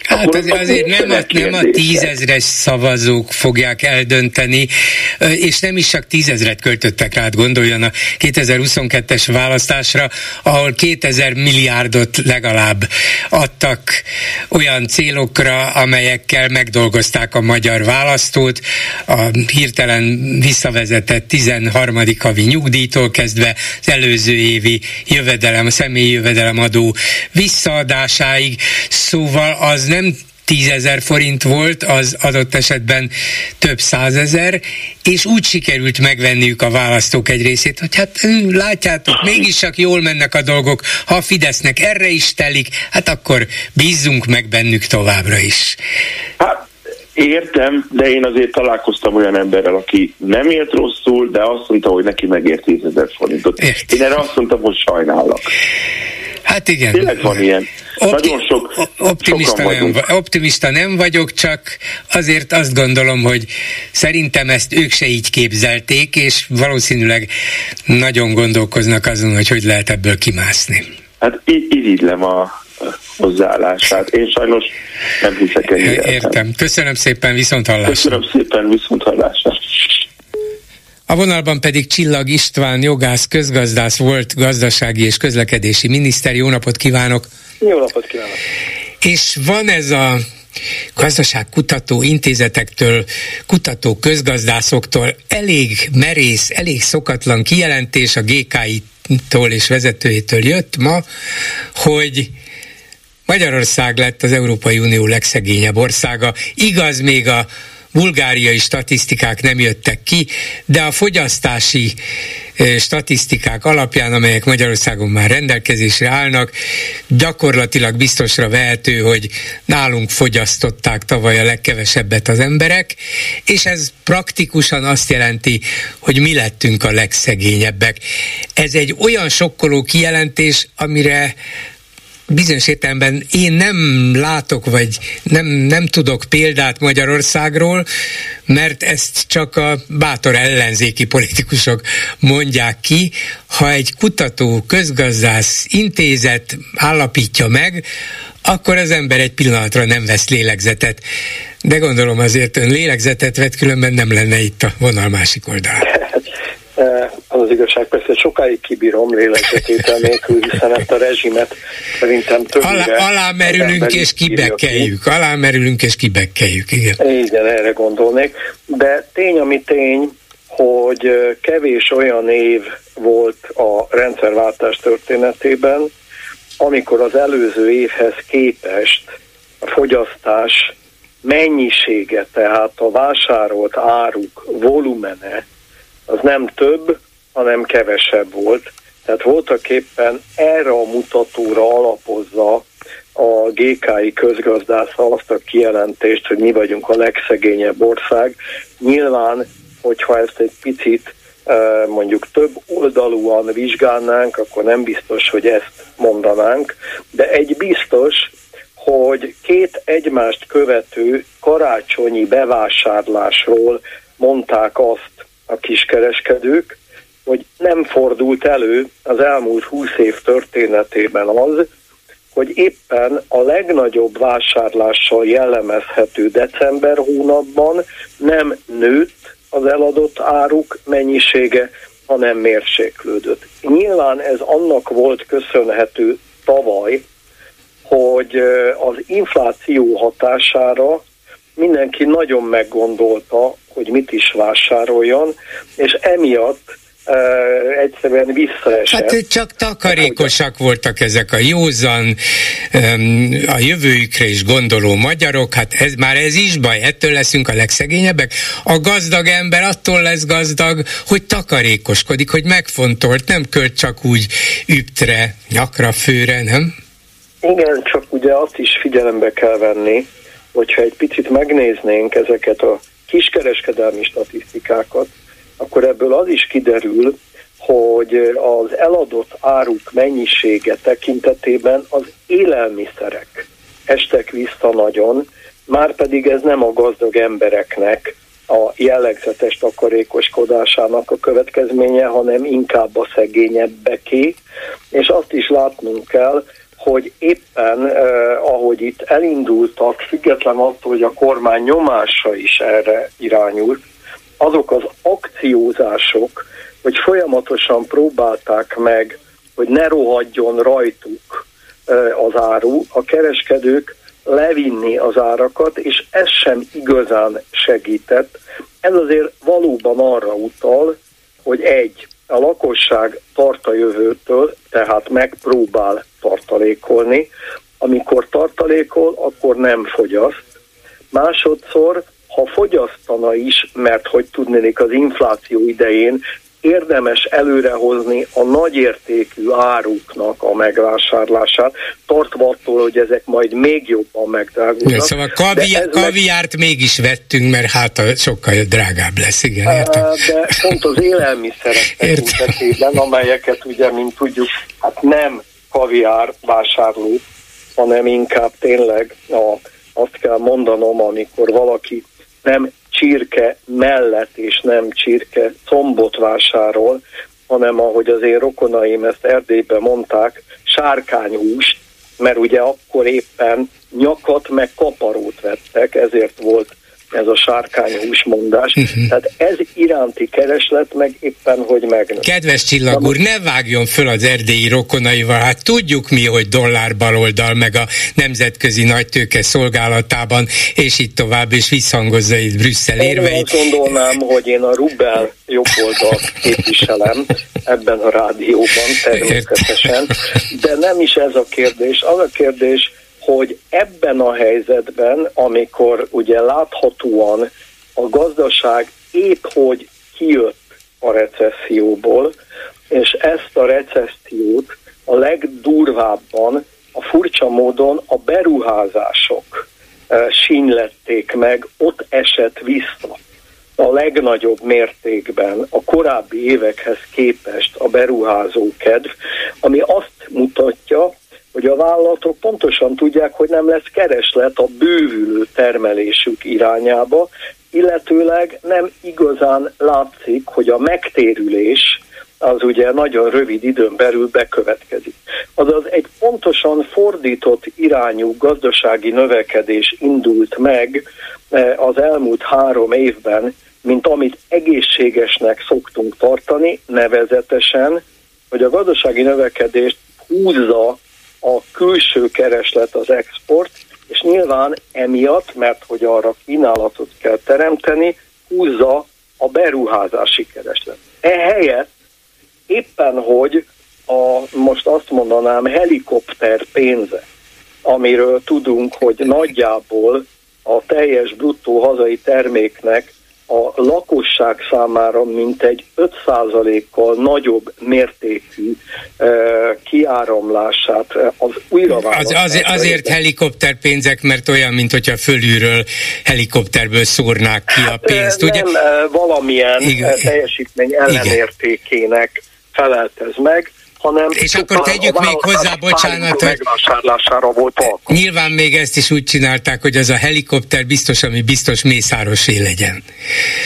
Hát az, azért nem a, nem a tízezres szavazók fogják eldönteni, és nem is csak tízezret költöttek rá, gondoljon a 2022-es választásra, ahol 2000 milliárdot legalább adtak olyan célokra, amelyekkel megdolgozták a magyar választót, a hirtelen visszavezetett 13. havi nyugdíjtól kezdve az előző évi jövedelem, a személyi jövedelem adó visszaadásáig, szóval az nem tízezer forint volt, az adott esetben több százezer, és úgy sikerült megvenniük a választók egy részét, hogy hát látjátok, mégis csak jól mennek a dolgok, ha a Fidesznek erre is telik, hát akkor bízzunk meg bennük továbbra is. Hát Értem, de én azért találkoztam olyan emberrel, aki nem élt rosszul, de azt mondta, hogy neki megért 10 ezer forintot. Ért. Én erre azt mondtam, hogy sajnálok. Hát igen. Tényleg van ilyen. Opti- Nagyon sok, optimista, nem, optimista nem vagyok, csak azért azt gondolom, hogy szerintem ezt ők se így képzelték, és valószínűleg nagyon gondolkoznak azon, hogy hogy lehet ebből kimászni. Hát így, irigylem a hozzáállását. Én sajnos nem hiszek ennyire. Értem. Köszönöm szépen, viszont hallásra. Köszönöm szépen, viszont hallásra. A vonalban pedig Csillag István, jogász, közgazdász volt, gazdasági és közlekedési miniszter. Jó napot kívánok! Jó napot kívánok! És van ez a gazdaságkutató intézetektől, kutató közgazdászoktól elég merész, elég szokatlan kijelentés a GKI-tól és vezetőjétől jött ma, hogy Magyarország lett az Európai Unió legszegényebb országa. Igaz, még a bulgáriai statisztikák nem jöttek ki, de a fogyasztási statisztikák alapján, amelyek Magyarországon már rendelkezésre állnak, gyakorlatilag biztosra vehető, hogy nálunk fogyasztották tavaly a legkevesebbet az emberek, és ez praktikusan azt jelenti, hogy mi lettünk a legszegényebbek. Ez egy olyan sokkoló kijelentés, amire bizonyos értelemben én nem látok, vagy nem, nem tudok példát Magyarországról, mert ezt csak a bátor ellenzéki politikusok mondják ki. Ha egy kutató, közgazdász intézet állapítja meg, akkor az ember egy pillanatra nem vesz lélegzetet. De gondolom azért ön lélegzetet vett, különben nem lenne itt a vonal másik oldalán. Az az igazság persze, sokáig kibírom lélegzetétel nélkül, hiszen ezt a rezsimet szerintem többire... Alá, alámerülünk és kibekkeljük, alámerülünk és kibekkeljük, igen. Igen, erre gondolnék. De tény, ami tény, hogy kevés olyan év volt a rendszerváltás történetében, amikor az előző évhez képest a fogyasztás mennyisége, tehát a vásárolt áruk volumene az nem több, hanem kevesebb volt. Tehát voltak éppen erre a mutatóra alapozza a GKI közgazdásza azt a kijelentést, hogy mi vagyunk a legszegényebb ország. Nyilván, hogyha ezt egy picit mondjuk több oldalúan vizsgálnánk, akkor nem biztos, hogy ezt mondanánk, de egy biztos, hogy két egymást követő karácsonyi bevásárlásról mondták azt a kiskereskedők, hogy nem fordult elő az elmúlt húsz év történetében az, hogy éppen a legnagyobb vásárlással jellemezhető december hónapban nem nőtt az eladott áruk mennyisége, hanem mérséklődött. Nyilván ez annak volt köszönhető tavaly, hogy az infláció hatására mindenki nagyon meggondolta, hogy mit is vásároljon, és emiatt Uh, egyszerűen visszaesett. Hát csak takarékosak voltak ezek a józan, um, a jövőjükre is gondoló magyarok, hát ez már ez is baj, ettől leszünk a legszegényebbek. A gazdag ember attól lesz gazdag, hogy takarékoskodik, hogy megfontolt, nem költ csak úgy üptre, nyakra, főre, nem? Igen, csak ugye azt is figyelembe kell venni, hogyha egy picit megnéznénk ezeket a kiskereskedelmi statisztikákat, akkor ebből az is kiderül, hogy az eladott áruk mennyisége tekintetében az élelmiszerek estek vissza nagyon, már pedig ez nem a gazdag embereknek a jellegzetes takarékoskodásának a következménye, hanem inkább a szegényebbeké, és azt is látnunk kell, hogy éppen eh, ahogy itt elindultak, független attól, hogy a kormány nyomása is erre irányult, azok az akciózások, hogy folyamatosan próbálták meg, hogy ne rohadjon rajtuk eh, az áru, a kereskedők levinni az árakat, és ez sem igazán segített. Ez azért valóban arra utal, hogy egy, a lakosság tart a jövőtől, tehát megpróbál tartalékolni. Amikor tartalékol, akkor nem fogyaszt. Másodszor, ha fogyasztana is, mert hogy tudnék az infláció idején érdemes előrehozni a nagyértékű áruknak a megvásárlását, tartva attól, hogy ezek majd még jobban megdrágulnak. Szóval kavi, kaviárt meg... mégis vettünk, mert hát sokkal drágább lesz, igen, értem. De pont az élelmiszerek tekintetében, amelyeket ugye, mint tudjuk, hát nem kaviár vásárló, hanem inkább tényleg a, azt kell mondanom, amikor valaki nem csirke mellett és nem csirke combot vásárol, hanem ahogy az én rokonaim ezt Erdélyben mondták, sárkányhúst, mert ugye akkor éppen nyakat meg kaparót vettek, ezért volt ez a sárkányhús mondás. Uh-huh. Tehát ez iránti kereslet meg éppen, hogy megnő. Kedves Csillag úr, ne vágjon föl az erdélyi rokonaival, hát tudjuk mi, hogy dollár baloldal, meg a nemzetközi nagytőke szolgálatában, és itt tovább, és visszhangozza itt Brüsszel érveit. Én azt gondolnám, hogy én a Rubel jobb oldalt képviselem ebben a rádióban természetesen, de nem is ez a kérdés. Az a kérdés, hogy ebben a helyzetben, amikor ugye láthatóan a gazdaság épp hogy kijött a recesszióból, és ezt a recessziót a legdurvábban, a furcsa módon a beruházások eh, sínlették meg, ott esett vissza. A legnagyobb mértékben a korábbi évekhez képest a beruházó kedv, ami azt mutatja, hogy a vállalatok pontosan tudják, hogy nem lesz kereslet a bővülő termelésük irányába, illetőleg nem igazán látszik, hogy a megtérülés az ugye nagyon rövid időn belül bekövetkezik. Azaz egy pontosan fordított irányú gazdasági növekedés indult meg eh, az elmúlt három évben, mint amit egészségesnek szoktunk tartani, nevezetesen, hogy a gazdasági növekedést húzza a külső kereslet az export, és nyilván emiatt, mert hogy arra kínálatot kell teremteni, húzza a beruházási kereslet. Ehelyett éppen, hogy a, most azt mondanám, helikopter pénze, amiről tudunk, hogy nagyjából a teljes bruttó hazai terméknek a lakosság számára mintegy 5%-kal nagyobb mértékű uh, kiáramlását az újraválasztás. Az, azért, azért helikopterpénzek, mert olyan, mint hogyha fölülről helikopterből szórnák ki a pénzt, ugye? Nem, valamilyen Igen. teljesítmény ellenértékének feleltez meg, hanem és akkor tegyük még hozzá, bocsánat, hogy megvásárlására volt alkalom. Nyilván még ezt is úgy csinálták, hogy az a helikopter biztos, ami biztos mészárosé legyen.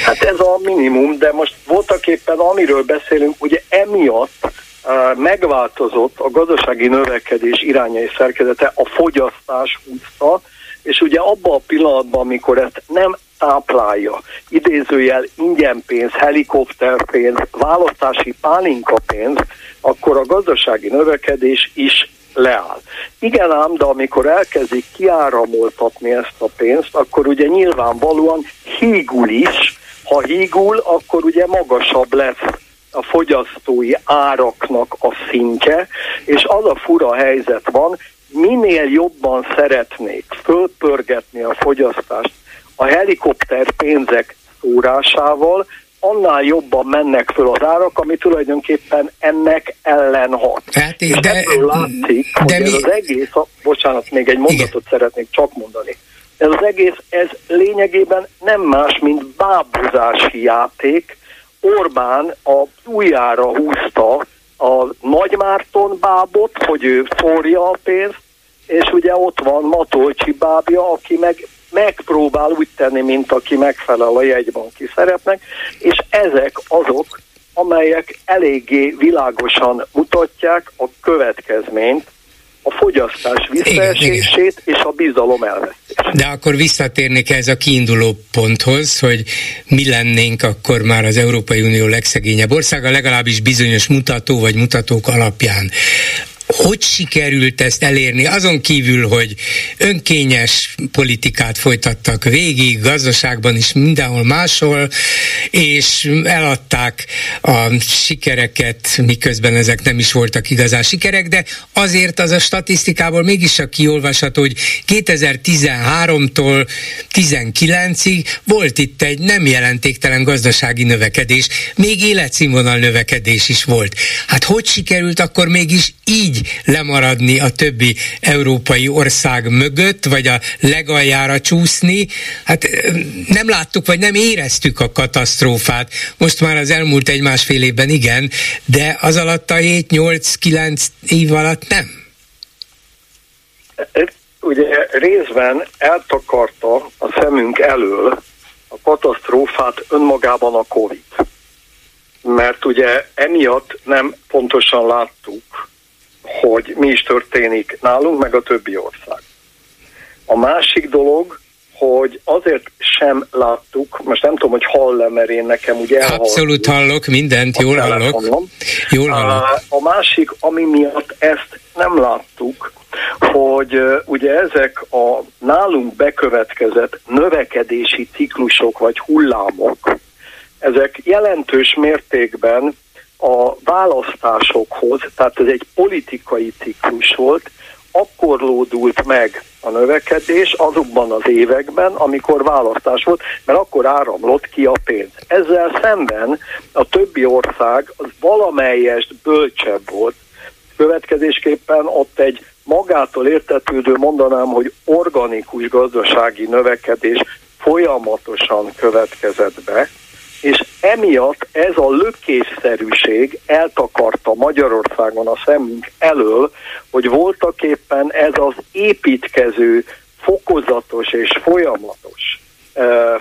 Hát ez a minimum, de most voltak éppen amiről beszélünk, ugye emiatt uh, megváltozott a gazdasági növekedés irányai szerkezete, a fogyasztás húzta, és ugye abban a pillanatban, amikor ezt nem táplálja, idézőjel ingyenpénz, helikopterpénz, választási pálinkapénz, akkor a gazdasági növekedés is leáll. Igen ám, de amikor elkezdik kiáramoltatni ezt a pénzt, akkor ugye nyilvánvalóan hígul is, ha hígul, akkor ugye magasabb lesz a fogyasztói áraknak a szintje, és az a fura helyzet van, minél jobban szeretnék fölpörgetni a fogyasztást a helikopter pénzek szórásával, annál jobban mennek föl az árak, ami tulajdonképpen ennek ellen hat. Hát, és de, ebből látszik, de hogy mi... ez az egész, bocsánat, még egy mondatot Igen. szeretnék csak mondani. Ez az egész, ez lényegében nem más, mint bábozási játék. Orbán a újjára húzta a Nagymárton bábot, hogy ő forja a pénzt, és ugye ott van Matolcsi bábja, aki meg megpróbál úgy tenni, mint aki megfelel a jegybanki szerepnek, és ezek azok, amelyek eléggé világosan mutatják a következményt, a fogyasztás visszaesését és a bizalom elvesztését. De akkor visszatérnék ez a kiinduló ponthoz, hogy mi lennénk akkor már az Európai Unió legszegényebb országa, legalábbis bizonyos mutató vagy mutatók alapján hogy sikerült ezt elérni, azon kívül, hogy önkényes politikát folytattak végig, gazdaságban is mindenhol máshol, és eladták a sikereket, miközben ezek nem is voltak igazán sikerek, de azért az a statisztikából mégis a kiolvasható, hogy 2013-tól 19-ig volt itt egy nem jelentéktelen gazdasági növekedés, még életszínvonal növekedés is volt. Hát hogy sikerült akkor mégis így lemaradni a többi európai ország mögött, vagy a legaljára csúszni. Hát nem láttuk, vagy nem éreztük a katasztrófát. Most már az elmúlt egy-másfél évben igen, de az alatt a 7-8-9 év alatt nem. Ugye részben eltakarta a szemünk elől a katasztrófát önmagában a Covid. Mert ugye emiatt nem pontosan láttuk, hogy mi is történik nálunk, meg a többi ország. A másik dolog, hogy azért sem láttuk, most nem tudom, hogy hall-e, mert én nekem ugye elhallom. Abszolút hallok mindent, jól hallok. Jól hallok. A, a másik, ami miatt ezt nem láttuk, hogy uh, ugye ezek a nálunk bekövetkezett növekedési ciklusok vagy hullámok, ezek jelentős mértékben a választásokhoz, tehát ez egy politikai ciklus volt, akkor lódult meg a növekedés azokban az években, amikor választás volt, mert akkor áramlott ki a pénz. Ezzel szemben a többi ország az valamelyest bölcsebb volt, következésképpen ott egy magától értetődő mondanám, hogy organikus gazdasági növekedés folyamatosan következett be, és emiatt ez a lökésszerűség eltakarta Magyarországon a szemünk elől, hogy voltak éppen ez az építkező, fokozatos és folyamatos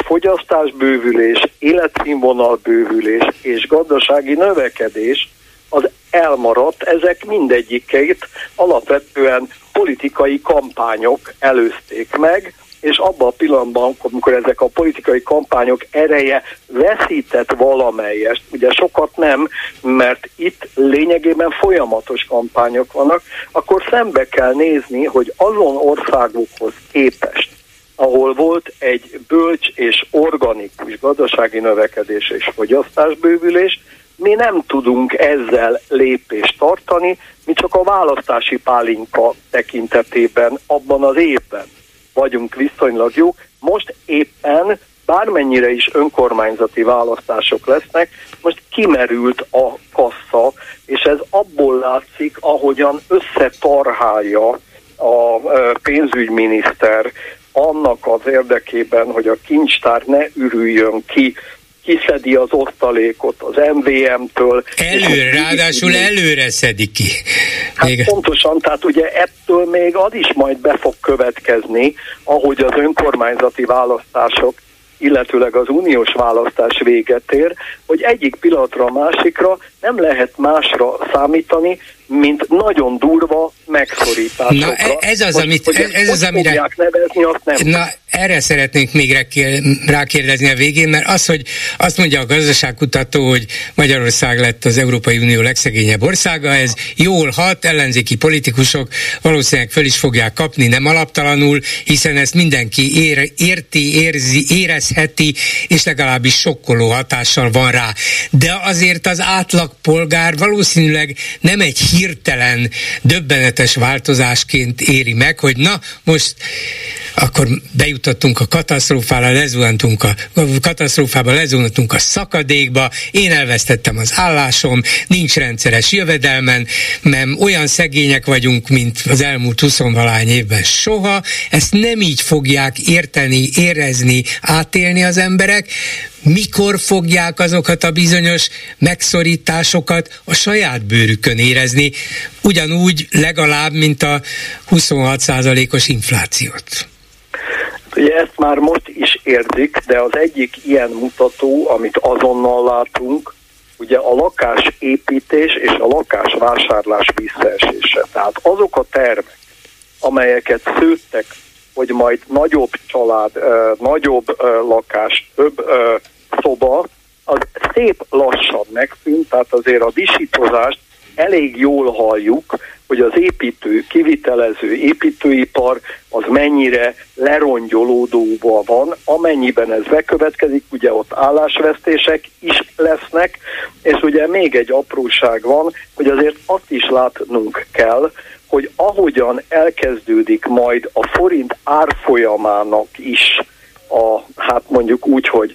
fogyasztásbővülés, életszínvonalbővülés és gazdasági növekedés az elmaradt, ezek mindegyikét alapvetően politikai kampányok előzték meg, és abban a pillanatban, amikor ezek a politikai kampányok ereje veszített valamelyest, ugye sokat nem, mert itt lényegében folyamatos kampányok vannak, akkor szembe kell nézni, hogy azon országokhoz képest, ahol volt egy bölcs és organikus gazdasági növekedés és fogyasztásbővülés, mi nem tudunk ezzel lépést tartani, mi csak a választási pálinka tekintetében abban az évben vagyunk viszonylag jó. Most éppen bármennyire is önkormányzati választások lesznek, most kimerült a kassa, és ez abból látszik, ahogyan összetarhálja a pénzügyminiszter annak az érdekében, hogy a kincstár ne ürüljön ki kiszedi az osztalékot az MVM-től. Előre, ráadásul előre szedi ki. Hát még... pontosan, tehát ugye ettől még az is majd be fog következni, ahogy az önkormányzati választások illetőleg az uniós választás véget ér, hogy egyik pillanatra a másikra nem lehet másra számítani, mint nagyon durva megszorításokra. Na e- ez az, amit, hogy ez, ez az, amire... nevezni, azt nem. Na, erre szeretnénk még rákérdezni a végén, mert az, hogy azt mondja a gazdaságkutató, hogy Magyarország lett az Európai Unió legszegényebb országa, ez jól hat, ellenzéki politikusok valószínűleg föl is fogják kapni, nem alaptalanul, hiszen ezt mindenki ér, érti, érzi, érezheti, és legalábbis sokkoló hatással van rá. De azért az átlagpolgár valószínűleg nem egy hirtelen, döbbenetes változásként éri meg, hogy na, most akkor bejutottunk a katasztrófára, lezuhantunk a, a katasztrófába, lezuhantunk a szakadékba, én elvesztettem az állásom, nincs rendszeres jövedelmen, mert olyan szegények vagyunk, mint az elmúlt 20 évben soha, ezt nem így fogják érteni, érezni, átélni az emberek, mikor fogják azokat a bizonyos megszorításokat a saját bőrükön érezni, ugyanúgy legalább, mint a 26%-os inflációt. Ugye ezt már most is érzik, de az egyik ilyen mutató, amit azonnal látunk, ugye a lakásépítés és a lakásvásárlás visszaesése. Tehát azok a termek, amelyeket szőttek, hogy majd nagyobb család, nagyobb lakás, több szoba, az szép lassan megszűnt, tehát azért a visítozást elég jól halljuk, hogy az építő, kivitelező építőipar az mennyire lerongyolódóban van, amennyiben ez bekövetkezik, ugye ott állásvesztések is lesznek, és ugye még egy apróság van, hogy azért azt is látnunk kell, hogy ahogyan elkezdődik majd a forint árfolyamának is a, hát mondjuk úgy, hogy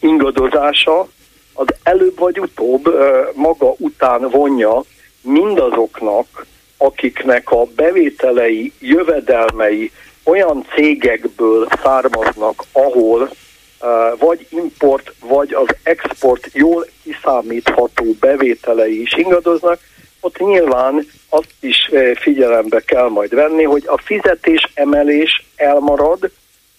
ingadozása, az előbb vagy utóbb maga után vonja mindazoknak, akiknek a bevételei, jövedelmei olyan cégekből származnak, ahol uh, vagy import, vagy az export jól kiszámítható bevételei is ingadoznak, ott nyilván azt is figyelembe kell majd venni, hogy a fizetés emelés elmarad,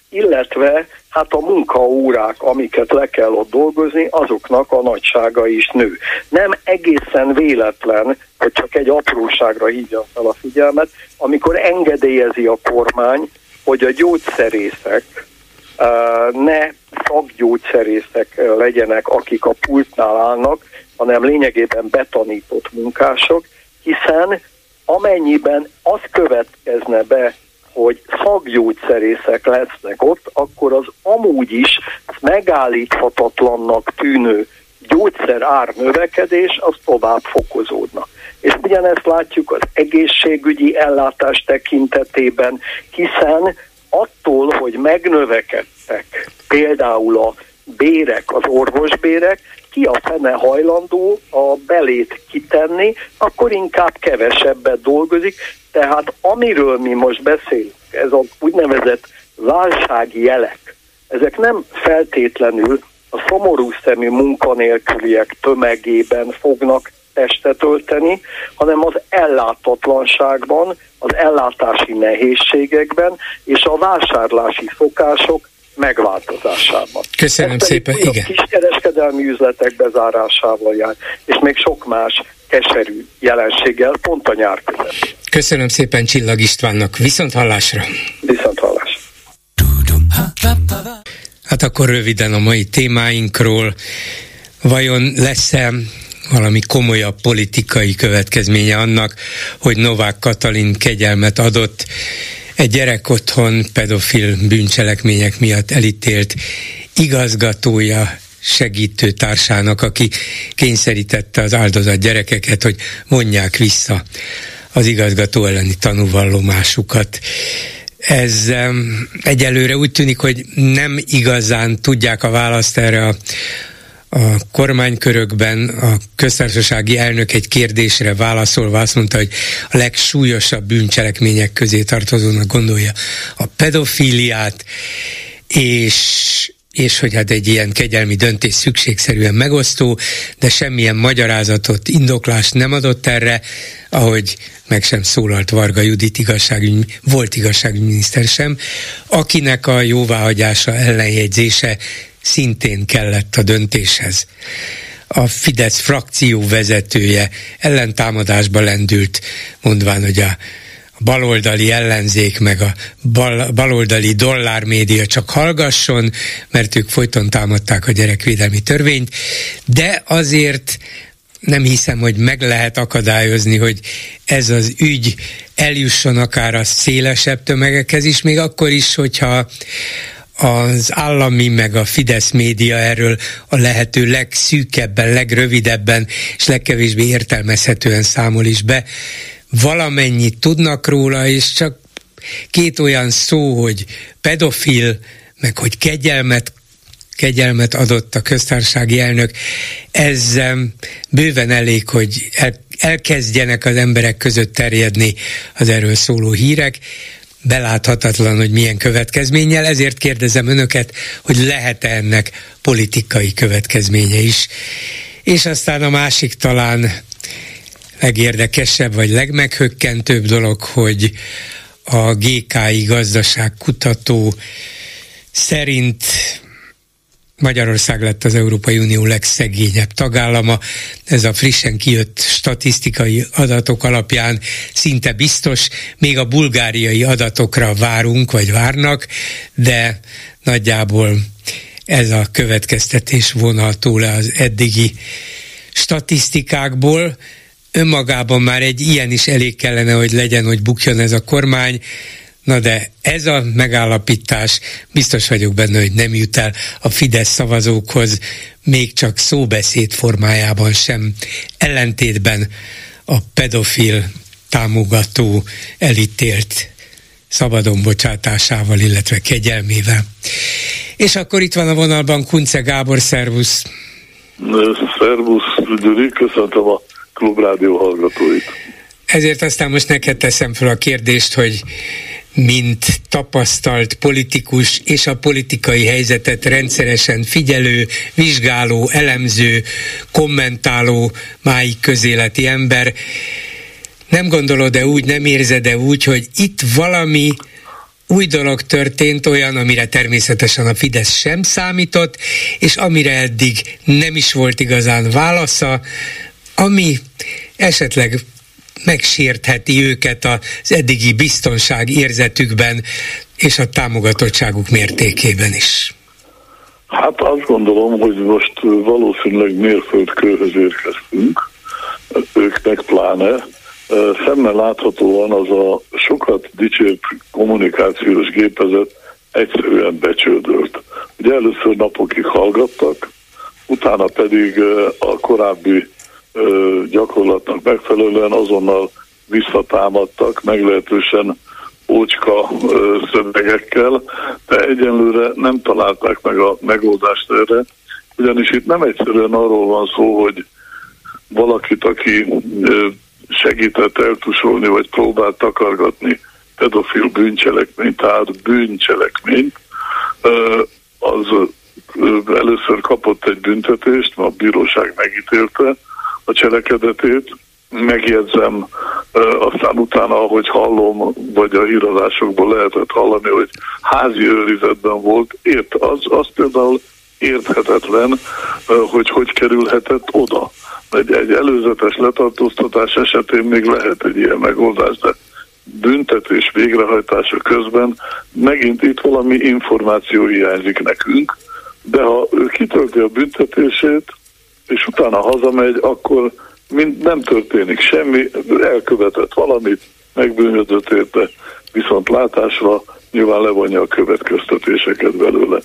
illetve hát a munkaórák, amiket le kell ott dolgozni, azoknak a nagysága is nő. Nem egészen véletlen, hogy csak egy apróságra hívja fel a figyelmet, amikor engedélyezi a kormány, hogy a gyógyszerészek ne szakgyógyszerészek legyenek, akik a pultnál állnak, hanem lényegében betanított munkások, hiszen amennyiben az következne be, hogy szakgyógyszerészek lesznek ott, akkor az amúgy is megállíthatatlannak tűnő gyógyszer ár növekedés az tovább fokozódna. És ugyanezt látjuk az egészségügyi ellátás tekintetében, hiszen attól, hogy megnövekedtek például a bérek, az orvosbérek, ki a fene hajlandó a belét kitenni, akkor inkább kevesebbet dolgozik. Tehát amiről mi most beszélünk, ez a úgynevezett válsági jelek, ezek nem feltétlenül a szomorú szemű munkanélküliek tömegében fognak testet ölteni, hanem az ellátatlanságban, az ellátási nehézségekben és a vásárlási szokások megváltozásában. Köszönöm Ezt szépen, igen. A kiskereskedelmi üzletek bezárásával jár, és még sok más keserű jelenséggel pont a nyár között. Köszönöm szépen Csillag Istvánnak. Viszont hallásra. Viszont hallásra. Hát akkor röviden a mai témáinkról. Vajon lesz-e valami komolyabb politikai következménye annak, hogy Novák Katalin kegyelmet adott egy gyerek otthon pedofil bűncselekmények miatt elítélt igazgatója segítő társának, aki kényszerítette az áldozat gyerekeket, hogy vonják vissza az igazgató elleni tanúvallomásukat. Ez egyelőre úgy tűnik, hogy nem igazán tudják a választ erre a a kormánykörökben a köztársasági elnök egy kérdésre válaszolva azt mondta, hogy a legsúlyosabb bűncselekmények közé tartozónak gondolja a pedofíliát, és és hogy hát egy ilyen kegyelmi döntés szükségszerűen megosztó, de semmilyen magyarázatot, indoklást nem adott erre, ahogy meg sem szólalt Varga Judit igazságügy, volt igazságügyminiszter sem, akinek a jóváhagyása ellenjegyzése szintén kellett a döntéshez. A Fidesz frakció vezetője ellentámadásba lendült, mondván, hogy a baloldali ellenzék, meg a bal, baloldali dollármédia csak hallgasson, mert ők folyton támadták a gyerekvédelmi törvényt, de azért nem hiszem, hogy meg lehet akadályozni, hogy ez az ügy eljusson akár a szélesebb tömegekhez is, még akkor is, hogyha az állami meg a Fidesz média erről a lehető legszűkebben, legrövidebben és legkevésbé értelmezhetően számol is be. Valamennyit tudnak róla, és csak két olyan szó, hogy pedofil, meg hogy kegyelmet kegyelmet adott a köztársasági elnök, ez bőven elég, hogy el, elkezdjenek az emberek között terjedni az erről szóló hírek beláthatatlan, hogy milyen következménnyel, ezért kérdezem önöket, hogy lehet-e ennek politikai következménye is. És aztán a másik talán legérdekesebb, vagy legmeghökkentőbb dolog, hogy a GKI gazdaságkutató szerint Magyarország lett az Európai Unió legszegényebb tagállama. Ez a frissen kijött statisztikai adatok alapján szinte biztos, még a bulgáriai adatokra várunk, vagy várnak, de nagyjából ez a következtetés vonható le az eddigi statisztikákból. Önmagában már egy ilyen is elég kellene, hogy legyen, hogy bukjon ez a kormány. Na de ez a megállapítás, biztos vagyok benne, hogy nem jut el a Fidesz szavazókhoz, még csak szóbeszéd formájában sem, ellentétben a pedofil támogató elítélt szabadon bocsátásával, illetve kegyelmével. És akkor itt van a vonalban Kunce Gábor, szervusz! Szervusz, Gyuri, köszöntöm a Klubrádió hallgatóit. Ezért aztán most neked teszem fel a kérdést, hogy mint tapasztalt politikus és a politikai helyzetet rendszeresen figyelő, vizsgáló, elemző, kommentáló, máig közéleti ember, nem gondolod-e úgy, nem érzed-e úgy, hogy itt valami új dolog történt, olyan, amire természetesen a Fidesz sem számított, és amire eddig nem is volt igazán válasza, ami esetleg megsértheti őket az eddigi biztonság érzetükben és a támogatottságuk mértékében is. Hát azt gondolom, hogy most valószínűleg mérföldkőhöz érkeztünk, őknek pláne, szemmel láthatóan az a sokat dicsért kommunikációs gépezet egyszerűen becsődölt. Ugye először napokig hallgattak, utána pedig a korábbi gyakorlatnak megfelelően azonnal visszatámadtak, meglehetősen ócska szövegekkel, de egyenlőre nem találták meg a megoldást erre, ugyanis itt nem egyszerűen arról van szó, hogy valakit, aki segített eltusolni, vagy próbált takargatni pedofil bűncselekményt, tehát bűncselekményt, az először kapott egy büntetést, a bíróság megítélte a cselekedetét, megjegyzem, aztán utána, ahogy hallom, vagy a híradásokból lehetett hallani, hogy házi őrizetben volt, ért, az, az például érthetetlen, hogy hogy kerülhetett oda. Egy, egy előzetes letartóztatás esetén még lehet egy ilyen megoldás, de büntetés végrehajtása közben megint itt valami információ hiányzik nekünk, de ha ő kitölti a büntetését, és utána hazamegy, akkor mind nem történik semmi, elkövetett valamit, megbűnödött érte, viszont látásra nyilván levonja a következtetéseket belőle.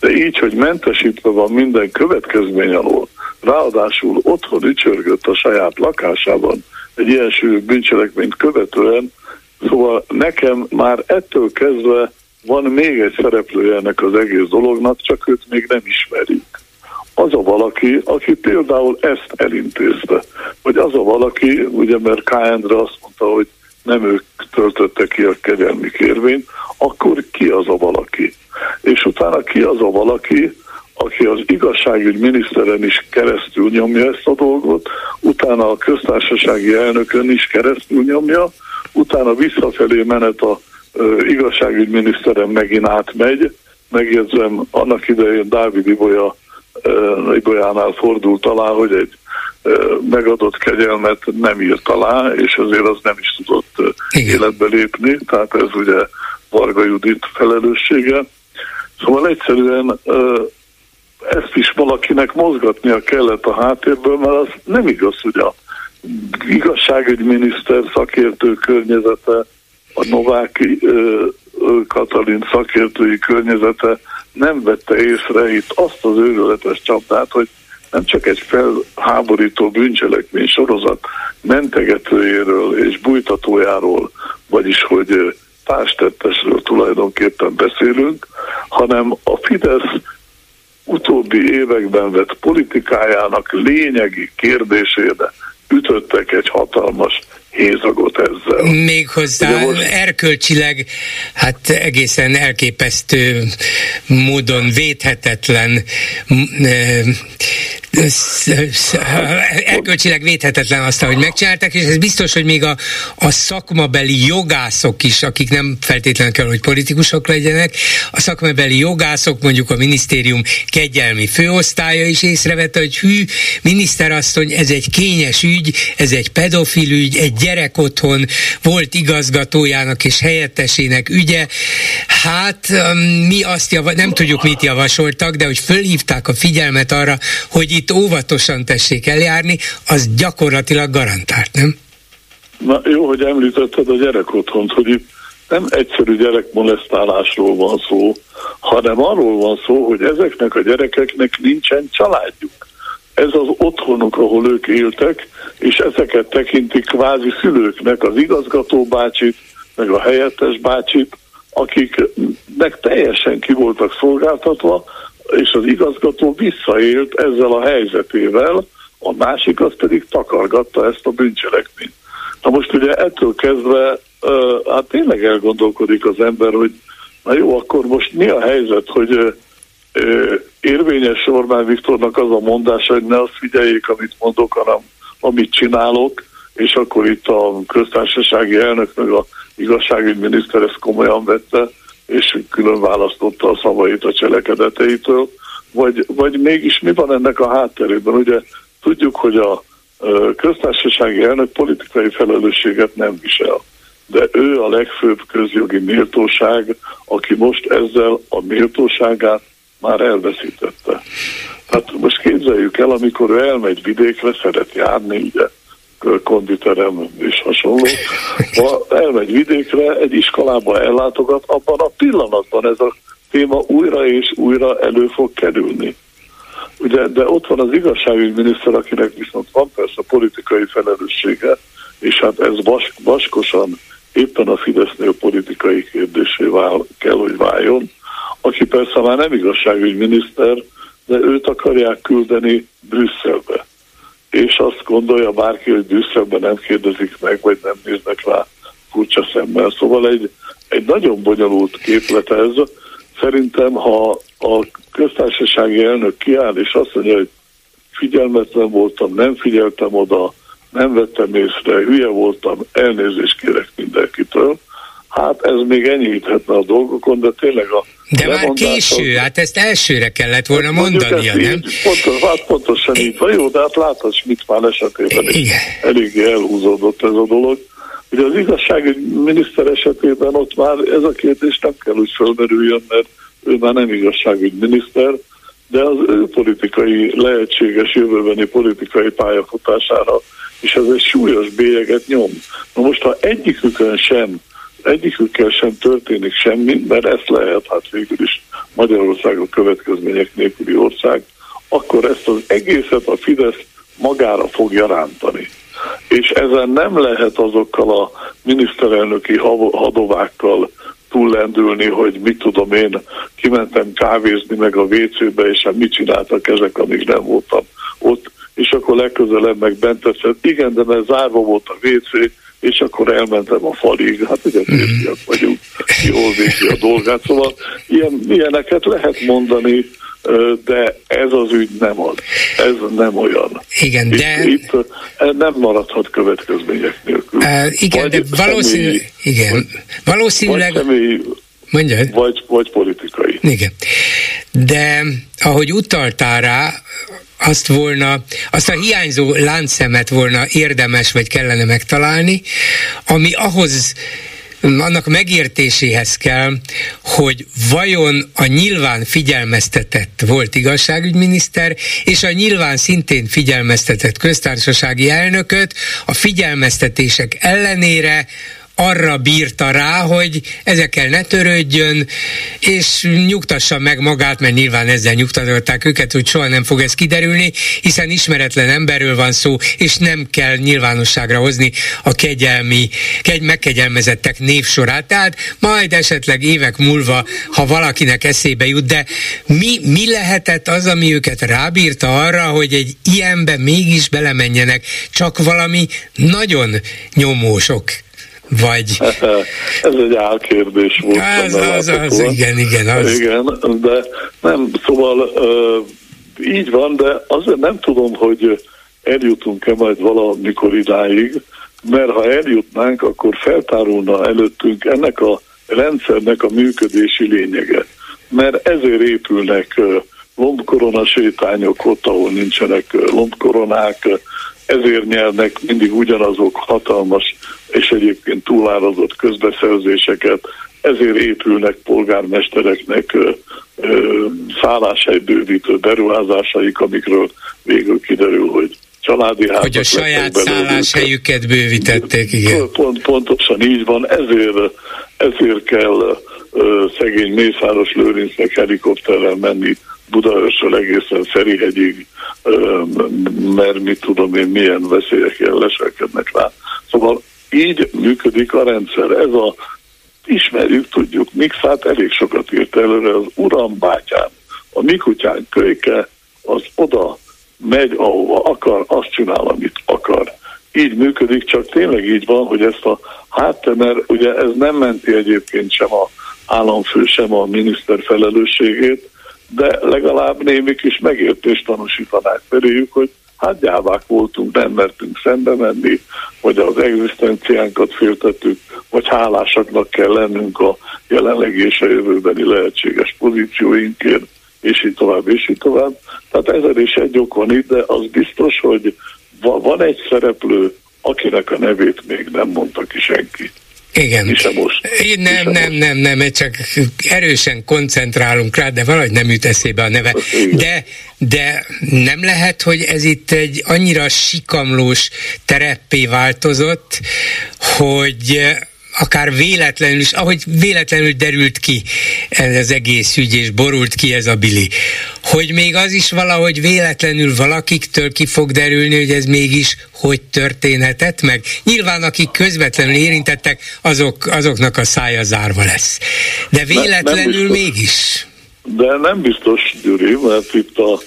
De így, hogy mentesítve van minden következmény alól, ráadásul otthon ücsörgött a saját lakásában egy ilyen sűrű bűncselekményt követően, szóval nekem már ettől kezdve van még egy szereplője ennek az egész dolognak, csak őt még nem ismerik. Az a valaki, aki például ezt elintézte, vagy az a valaki, ugye mert K. Azt mondta, hogy nem ők töltöttek ki a kegyelmi kérvényt, akkor ki az a valaki? És utána ki az a valaki, aki az igazságügy miniszteren is keresztül nyomja ezt a dolgot, utána a köztársasági elnökön is keresztül nyomja, utána visszafelé menet a igazságügy miniszteren megint átmegy, megjegyzem, annak idején Dávid Ibolya, Ibolyánál fordult alá, hogy egy megadott kegyelmet nem írt alá, és azért az nem is tudott Igen. életbe lépni, tehát ez ugye Varga Judit felelőssége. Szóval egyszerűen ezt is valakinek mozgatnia kellett a háttérből, mert az nem igaz, hogy a igazságügyminiszter szakértő környezete, a Novák Katalin szakértői környezete nem vette észre itt azt az őrületes csapdát, hogy nem csak egy felháborító bűncselekmény sorozat mentegetőjéről és bújtatójáról, vagyis hogy társtettesről tulajdonképpen beszélünk, hanem a Fidesz utóbbi években vett politikájának lényegi kérdésére ütöttek egy hatalmas hézagot ezzel. Méghozzá most... erkölcsileg, hát egészen elképesztő módon védhetetlen erkölcsileg védhetetlen azt, hogy megcsinálták, és ez biztos, hogy még a, a szakmabeli jogászok is, akik nem feltétlenül kell, hogy politikusok legyenek, a szakmabeli jogászok, mondjuk a minisztérium kegyelmi főosztálya is észrevette, hogy hű, miniszterasszony, ez egy kényes ügy, ez egy pedofil ügy, egy gyerek otthon volt igazgatójának és helyettesének ügye. Hát um, mi azt java, nem tudjuk, mit javasoltak, de hogy fölhívták a figyelmet arra, hogy itt óvatosan tessék eljárni, az gyakorlatilag garantált, nem? Na jó, hogy említetted a gyerek otthont, hogy itt nem egyszerű gyerekmolesztálásról van szó, hanem arról van szó, hogy ezeknek a gyerekeknek nincsen családjuk. Ez az otthonuk, ahol ők éltek, és ezeket tekintik kvázi szülőknek, az igazgató bácsit, meg a helyettes bácsit, akiknek teljesen ki voltak szolgáltatva, és az igazgató visszaélt ezzel a helyzetével, a másik az pedig takargatta ezt a bűncselekményt. Na most ugye ettől kezdve, hát tényleg elgondolkodik az ember, hogy na jó, akkor most mi a helyzet, hogy érvényes Orbán Viktornak az a mondása, hogy ne azt figyeljék, amit mondok, hanem amit csinálok, és akkor itt a köztársasági elnök meg a igazságügyminiszter ezt komolyan vette, és külön választotta a szavait a cselekedeteitől, vagy, vagy mégis mi van ennek a hátterében? Ugye tudjuk, hogy a köztársasági elnök politikai felelősséget nem visel, de ő a legfőbb közjogi méltóság, aki most ezzel a méltóságát már elveszítette. Hát most képzeljük el, amikor ő elmegy vidékre, szeret járni, ugye, konditerem és hasonló, ha elmegy vidékre, egy iskolába ellátogat, abban a pillanatban ez a téma újra és újra elő fog kerülni. Ugye, de ott van az igazságügyminiszter, akinek viszont van persze politikai felelőssége, és hát ez vas, vaskosan éppen a Fidesznél politikai kérdésé vál, kell, hogy váljon, aki persze már nem igazságügyminiszter, de őt akarják küldeni Brüsszelbe. És azt gondolja bárki, hogy Brüsszelben nem kérdezik meg, vagy nem néznek rá furcsa szemmel. Szóval egy, egy nagyon bonyolult képlet ez. Szerintem, ha a köztársasági elnök kiáll, és azt mondja, hogy figyelmetlen voltam, nem figyeltem oda, nem vettem észre, hülye voltam, elnézést kérek mindenkitől, hát ez még enyhíthetne a dolgokon, de tényleg a de már késő, hát ezt elsőre kellett volna hát mondania, nem? Így, pontos, hát pontosan így van, jó, de hát látod mit már esetében Igen. eléggé elhúzódott ez a dolog. Ugye az igazságügy miniszter esetében ott már ez a kérdés nem kell úgy fölmerüljön, mert ő már nem igazságügyminiszter, de az ő politikai, lehetséges jövőbeni politikai pályafutására és ez egy súlyos bélyeget nyom. Na most, ha egyikükön sem, egyikükkel sem történik semmi, mert ezt lehet, hát végül is Magyarország a következmények nélküli ország, akkor ezt az egészet a Fidesz magára fogja rántani. És ezen nem lehet azokkal a miniszterelnöki hadovákkal túllendülni, hogy mit tudom én, kimentem kávézni meg a WC-be, és hát mit csináltak ezek, amíg nem voltam ott, és akkor legközelebb meg bent teszed, igen, de mert zárva volt a WC, és akkor elmentem a falig, hát ugye mhm. férfiak vagyunk, jól végzi a dolgát, szóval ilyen, ilyeneket lehet mondani, de ez az ügy nem az. Ez nem olyan. Igen, itt, de... Itt nem maradhat következmények nélkül. Uh, igen, vagy de valószínűleg... Igen, vagy, valószínűleg... Vagy személy, Mondjad. Vagy, vagy politikai. Igen. De ahogy utaltál rá, azt volna, azt a hiányzó láncszemet volna érdemes vagy kellene megtalálni, ami ahhoz annak megértéséhez kell, hogy vajon a nyilván figyelmeztetett volt igazságügyminiszter, és a nyilván szintén figyelmeztetett köztársasági elnököt a figyelmeztetések ellenére arra bírta rá, hogy ezekkel ne törődjön, és nyugtassa meg magát, mert nyilván ezzel nyugtatották őket, hogy soha nem fog ez kiderülni, hiszen ismeretlen emberről van szó, és nem kell nyilvánosságra hozni a kegyelmi, kegy, megkegyelmezettek névsorát. Tehát majd esetleg évek múlva, ha valakinek eszébe jut, de mi, mi lehetett az, ami őket rábírta arra, hogy egy ilyenbe mégis belemenjenek, csak valami nagyon nyomósok vagy... Ez egy álkérdés volt. Az, az, az, igen, igen. Az. Igen, de nem, szóval így van, de azért nem tudom, hogy eljutunk-e majd valamikor idáig, mert ha eljutnánk, akkor feltárulna előttünk ennek a rendszernek a működési lényege. Mert ezért épülnek lombkorona sétányok ott, ahol nincsenek lombkoronák, ezért nyernek mindig ugyanazok hatalmas és egyébként túlárazott közbeszerzéseket, ezért épülnek polgármestereknek szálláshelybővítő beruházásaik, amikről végül kiderül, hogy családi házak Hogy a saját szálláshelyüket bővítették, igen. Pont, pontosan így van, ezért, ezért kell szegény Mészáros Lőrincnek helikopterrel menni Budaörsről egészen Ferihegyig, mert mit tudom én, milyen veszélyek leselkednek rá. Szóval így működik a rendszer. Ez a ismerjük, tudjuk, Mixát elég sokat írt előre, az uram bátyám, a mi kutyánk kölyke, az oda megy, ahova akar, azt csinál, amit akar. Így működik, csak tényleg így van, hogy ezt a háttér, mert ugye ez nem menti egyébként sem a államfő, sem a miniszter felelősségét, de legalább némi kis megértést tanúsítanák feléjük, hogy hát gyávák voltunk, nem mertünk szembe menni, vagy az egzisztenciánkat féltettük, vagy hálásaknak kell lennünk a jelenlegi és a jövőbeni lehetséges pozícióinkért, és így tovább, és így tovább. Tehát ezer és egy ok van itt, de az biztos, hogy van egy szereplő, akinek a nevét még nem mondta ki senki. Igen. most. Én nem, nem, nem, nem, nem, csak erősen koncentrálunk rá, de valahogy nem jut eszébe a neve. De, de nem lehet, hogy ez itt egy annyira sikamlós tereppé változott, hogy akár véletlenül is, ahogy véletlenül derült ki ez az egész ügy, és borult ki ez a bili, hogy még az is valahogy véletlenül valakiktől ki fog derülni, hogy ez mégis hogy történhetett meg. Nyilván akik közvetlenül érintettek, azok, azoknak a szája zárva lesz. De véletlenül nem, nem mégis. De nem biztos, Gyuri, mert itt a,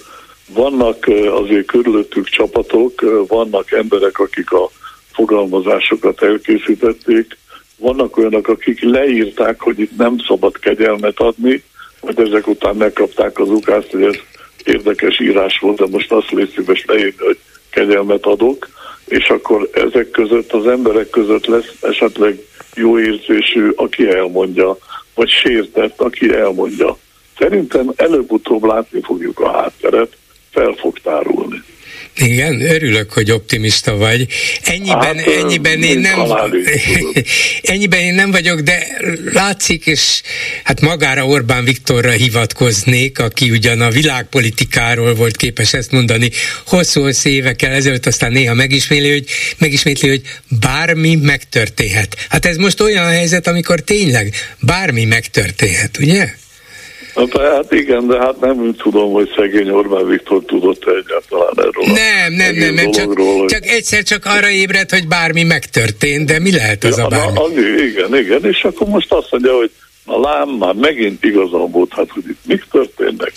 vannak azért körülöttük csapatok, vannak emberek, akik a fogalmazásokat elkészítették, vannak olyanok, akik leírták, hogy itt nem szabad kegyelmet adni, majd ezek után megkapták az ukázt, hogy ez érdekes írás volt, de most azt légy szíves leírni, hogy kegyelmet adok, és akkor ezek között, az emberek között lesz esetleg jó érzésű, aki elmondja, vagy sértett, aki elmondja. Szerintem előbb-utóbb látni fogjuk a hátteret, fel fog tárulni. Igen, örülök, hogy optimista vagy. Ennyiben, hát, ennyiben én nem ennyiben én nem vagyok, de látszik, és hát magára Orbán Viktorra hivatkoznék, aki ugyan a világpolitikáról volt képes ezt mondani hosszú-hosszú évekkel ezelőtt, aztán néha megismétli, hogy, megismétli, hogy bármi megtörténhet. Hát ez most olyan helyzet, amikor tényleg bármi megtörténhet, ugye? Hát, hát igen, de hát nem tudom, hogy szegény Orbán Viktor tudott egyáltalán erről. Nem, nem, nem, nem csak, hogy... csak egyszer csak arra ébredt, hogy bármi megtörtént, de mi lehet az ja, a bármi? Na, igen, igen, és akkor most azt mondja, hogy a lám már megint igazam volt, hát hogy itt mik történnek,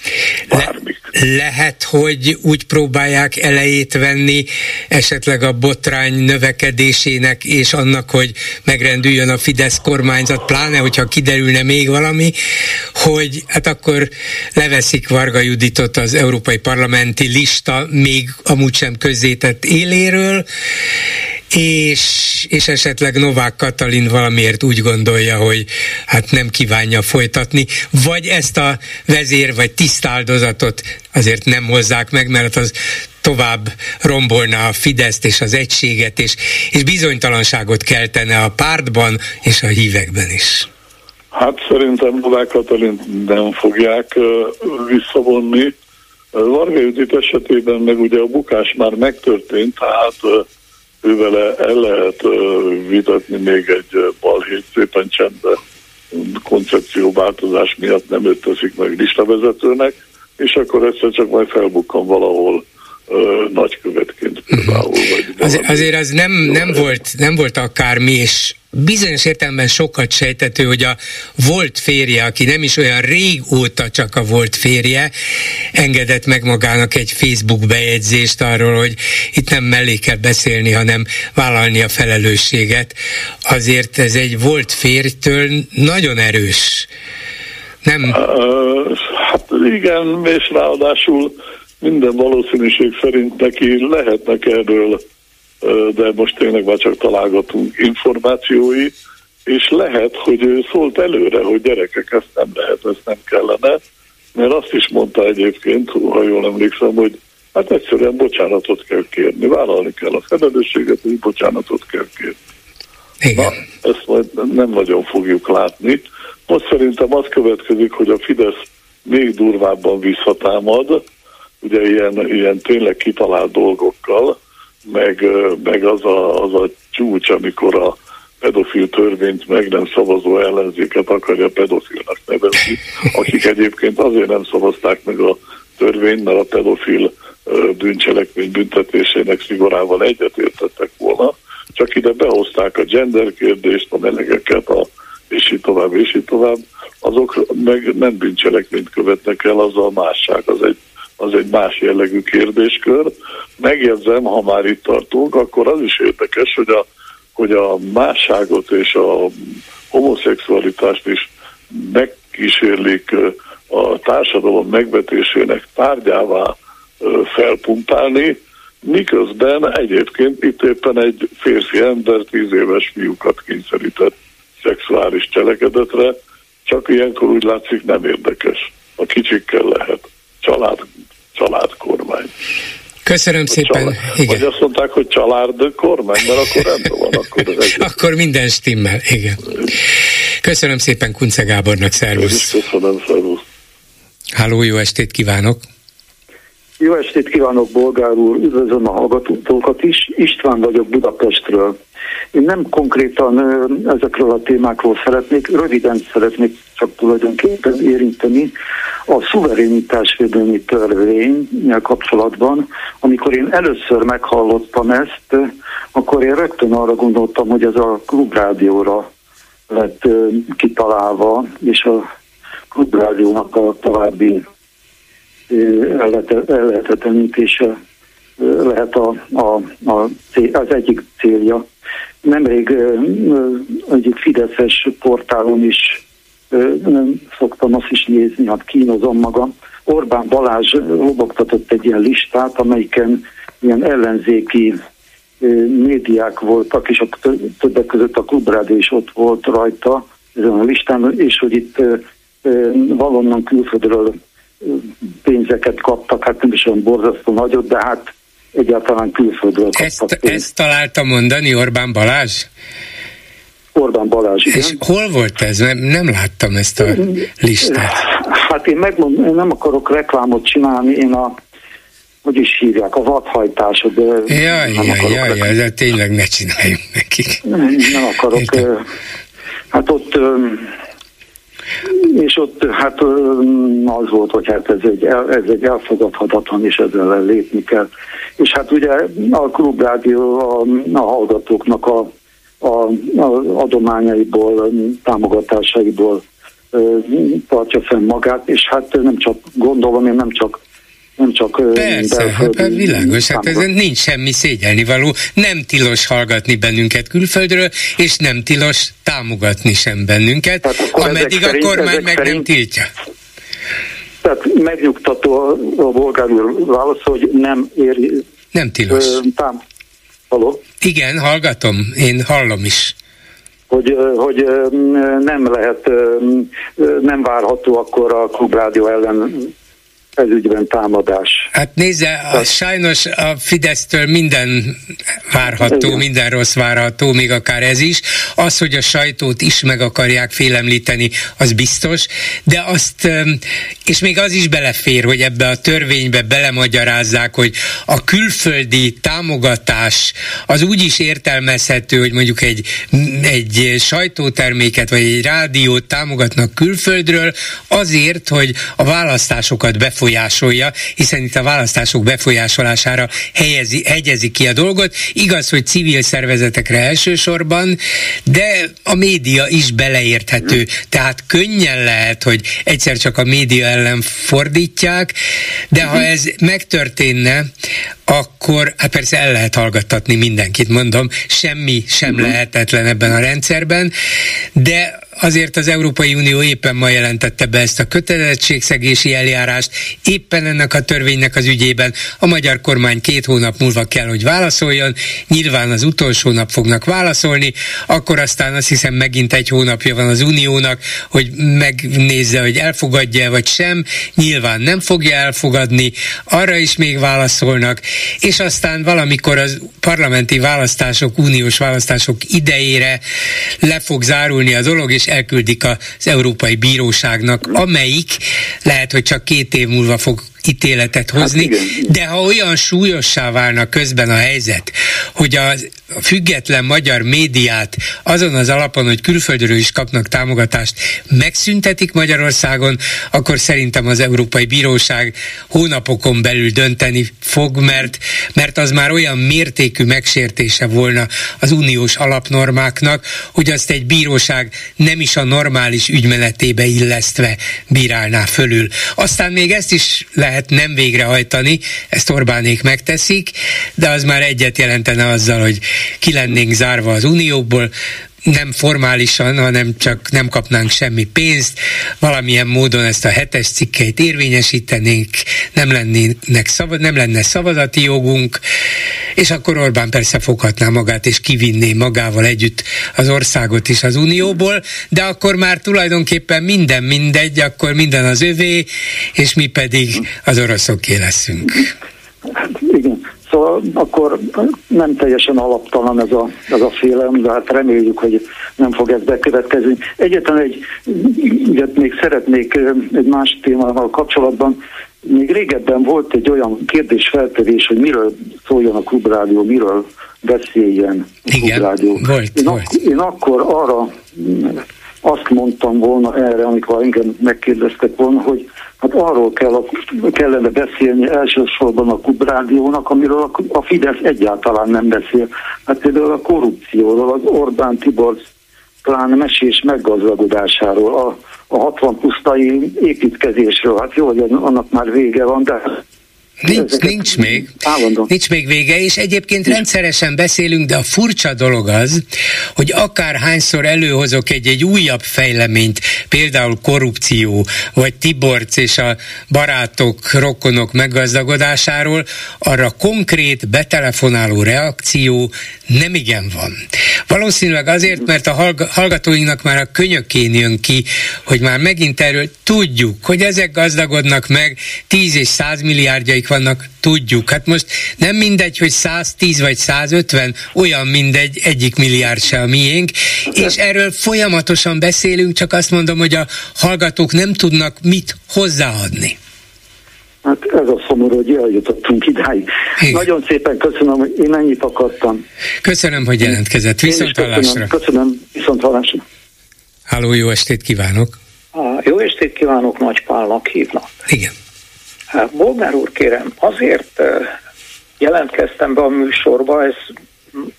bármik. Le, lehet, hogy úgy próbálják elejét venni esetleg a botrány növekedésének és annak, hogy megrendüljön a Fidesz kormányzat, pláne, hogyha kiderülne még valami, hogy hát akkor leveszik Varga Juditot az Európai Parlamenti lista még amúgy sem közzétett éléről, és, és esetleg Novák Katalin valamiért úgy gondolja, hogy hát nem kívánja folytatni, vagy ezt a vezér vagy tisztáldozatot azért nem hozzák meg, mert az tovább rombolna a Fideszt és az egységet, és, és bizonytalanságot keltene a pártban és a hívekben is. Hát szerintem Novák Katalin nem fogják visszavonni. Varga Judit esetében meg ugye a bukás már megtörtént, tehát ővele el lehet vitatni még egy balhét szépen csendben. Koncepcióváltozás miatt nem őt teszik meg listavezetőnek, és akkor egyszer csak majd felbukkan valahol nagykövetként például. Vagy az, azért az nem, nem, volt, nem volt akármi, és bizonyos értelemben sokat sejtető, hogy a volt férje, aki nem is olyan régóta csak a volt férje, engedett meg magának egy Facebook bejegyzést arról, hogy itt nem mellé kell beszélni, hanem vállalni a felelősséget. Azért ez egy volt férjtől nagyon erős. Nem? Hát igen, és ráadásul minden valószínűség szerint neki lehetnek erről de most tényleg már csak találgatunk információi, és lehet, hogy ő szólt előre, hogy gyerekek, ezt nem lehet, ezt nem kellene, mert azt is mondta egyébként, ha jól emlékszem, hogy hát egyszerűen bocsánatot kell kérni, vállalni kell a felelősséget, hogy bocsánatot kell kérni. Igen. Na, ezt majd nem nagyon fogjuk látni. Most szerintem az következik, hogy a Fidesz még durvábban visszatámad, ugye ilyen, ilyen tényleg kitalált dolgokkal, meg, meg az, a, az a csúcs, amikor a pedofil törvényt meg nem szavazó ellenzéket akarja pedofilnak nevezni, akik egyébként azért nem szavazták meg a törvényt, mert a pedofil bűncselekmény büntetésének szigorával egyetértettek volna, csak ide behozták a gender kérdést, a melegeket, a, és így tovább, és így tovább, azok meg nem bűncselekményt követnek el, az a másság, az egy az egy más jellegű kérdéskör. Megjegyzem, ha már itt tartunk, akkor az is érdekes, hogy a, hogy a másságot és a homoszexualitást is megkísérlik a társadalom megvetésének tárgyává felpumpálni, miközben egyébként itt éppen egy férfi ember tíz éves fiúkat kényszerített szexuális cselekedetre, csak ilyenkor úgy látszik nem érdekes. A kicsikkel lehet. Család családkormány. Köszönöm szépen. Család, igen. Vagy azt mondták, hogy család kormány, mert akkor rendben van. Akkor, ez akkor minden stimmel, igen. Köszönöm szépen Kunce Gábornak, szervusz. Köszönöm, szervusz. Háló, jó estét kívánok. Jó estét kívánok, Bolgár úr, üdvözlöm a hallgatókat is. István vagyok Budapestről. Én nem konkrétan ezekről a témákról szeretnék, röviden szeretnék csak tulajdonképpen érinteni a szuverénitásvédelmi törvényel kapcsolatban. Amikor én először meghallottam ezt, akkor én rögtön arra gondoltam, hogy ez a klubrádióra lett kitalálva, és a klubrádiónak a további ellehetetlenítése lehet a, a, a az egyik célja. Nemrég egyik Fideszes portálon is szoktam azt is nézni, hát kínozom magam. Orbán Balázs lobogtatott egy ilyen listát, amelyiken ilyen ellenzéki médiák voltak, és a többek között a klubrádió is ott volt rajta ezen a listán, és hogy itt valonnan külföldről pénzeket kaptak, hát nem is olyan borzasztó nagyot, de hát egyáltalán külföldről ezt. Ezt találta mondani Orbán Balázs? Orbán Balázs, igen. És hol volt ez? Nem, nem láttam ezt a listát. Hát én megmondom, én nem akarok reklámot csinálni, én a hogy is hívják, a vadhajtásod. Jaj, jaj, jaj, jaj, de tényleg ne csináljunk nekik. Nem, nem akarok. Értem. Hát ott és ott hát az volt, hogy hát ez egy, ez egy elfogadhatatlan, és ezzel lépni kell. És hát ugye a klubrádió a, a hallgatóknak a, a, a adományaiból, támogatásaiból tartja fenn magát, és hát nem csak gondolom, én nem csak nem csak Persze, hát világos, hát ezen nincs semmi szégyelni való. Nem tilos hallgatni bennünket külföldről, és nem tilos támogatni sem bennünket, ameddig a kormány meg szerint, nem tiltja. Tehát megnyugtató a, a bolgár úr válasz, hogy nem éri... Nem tilos. Ö, tám, Haló? Igen, hallgatom, én hallom is hogy, hogy nem lehet, nem várható akkor a klubrádió ellen ez ügyben támadás. Hát nézze, a, sajnos a Fidesztől minden várható, Igen. minden rossz várható, még akár ez is. Az, hogy a sajtót is meg akarják félemlíteni, az biztos, de azt, és még az is belefér, hogy ebbe a törvénybe belemagyarázzák, hogy a külföldi támogatás az úgy is értelmezhető, hogy mondjuk egy, egy sajtóterméket vagy egy rádiót támogatnak külföldről, azért, hogy a választásokat befolyásolja, hiszen itt a választások befolyásolására helyezi, hegyezi ki a dolgot. Igaz, hogy civil szervezetekre elsősorban, de a média is beleérthető. Tehát könnyen lehet, hogy egyszer csak a média ellen fordítják, de ha ez megtörténne, akkor hát persze el lehet hallgattatni mindenkit, mondom, semmi sem lehetetlen ebben a rendszerben, de azért az Európai Unió éppen ma jelentette be ezt a kötelezettségszegési eljárást, éppen ennek a törvénynek az ügyében. A magyar kormány két hónap múlva kell, hogy válaszoljon, nyilván az utolsó nap fognak válaszolni, akkor aztán azt hiszem megint egy hónapja van az Uniónak, hogy megnézze, hogy elfogadja vagy sem, nyilván nem fogja elfogadni, arra is még válaszolnak, és aztán valamikor az parlamenti választások, uniós választások idejére le fog zárulni a dolog, és elküldik az Európai Bíróságnak, amelyik lehet, hogy csak két év múlva fog ítéletet hát hozni, hát de ha olyan súlyossá válna közben a helyzet, hogy a független magyar médiát azon az alapon, hogy külföldről is kapnak támogatást, megszüntetik Magyarországon, akkor szerintem az Európai Bíróság hónapokon belül dönteni fog, mert, mert az már olyan mértékű megsértése volna az uniós alapnormáknak, hogy azt egy bíróság nem is a normális ügymenetébe illesztve bírálná fölül. Aztán még ezt is lehet lehet nem végrehajtani, ezt Orbánék megteszik, de az már egyet jelentene azzal, hogy ki lennénk zárva az Unióból, nem formálisan, hanem csak nem kapnánk semmi pénzt, valamilyen módon ezt a hetes cikkeit érvényesítenénk, nem, lennének szava, nem lenne szavazati jogunk, és akkor Orbán persze foghatná magát, és kivinné magával együtt az országot is az Unióból, de akkor már tulajdonképpen minden mindegy, akkor minden az övé, és mi pedig az oroszoké leszünk. Szóval akkor nem teljesen alaptalan ez a, ez a félelem, de hát reméljük, hogy nem fog ez bekövetkezni. Egyetlen egy, ugye még szeretnék egy más témával kapcsolatban, még régebben volt egy olyan kérdésfeltevés, hogy miről szóljon a klubrádió, miről beszéljen a Igen, klubrádió. Volt, én, volt. Ak- én akkor arra azt mondtam volna erre, amikor engem megkérdeztek volna, hogy hát arról kell kellene beszélni elsősorban a Kubrádiónak, amiről a Fidesz egyáltalán nem beszél. Hát például a korrupcióról, az Orbán Tibor plán mesés meggazdagodásáról, a, a 60 pusztai építkezésről. Hát jó, hogy annak már vége van, de Nincs, nincs még. Állandó. Nincs még vége, és egyébként rendszeresen beszélünk, de a furcsa dolog az, hogy akárhányszor előhozok egy-egy újabb fejleményt, például korrupció, vagy Tiborc és a barátok, rokonok meggazdagodásáról, arra konkrét betelefonáló reakció nem igen van. Valószínűleg azért, mert a hallgatóinknak már a könyökén jön ki, hogy már megint erről tudjuk, hogy ezek gazdagodnak meg 10 és 100 milliárdjaik mik vannak, tudjuk. Hát most nem mindegy, hogy 110 vagy 150, olyan mindegy, egyik milliárd se a miénk, és erről folyamatosan beszélünk, csak azt mondom, hogy a hallgatók nem tudnak mit hozzáadni. Hát ez a szomorú, hogy eljutottunk idáig. Igen. Nagyon szépen köszönöm, hogy én ennyit akartam. Köszönöm, hogy jelentkezett. Viszont hallásra. Köszönöm, köszönöm, viszont hallásra. Háló, jó estét kívánok! Jó estét kívánok, Nagy Pálnak hívnak. Igen. Hát, Bolgár úr, kérem, azért jelentkeztem be a műsorba, ez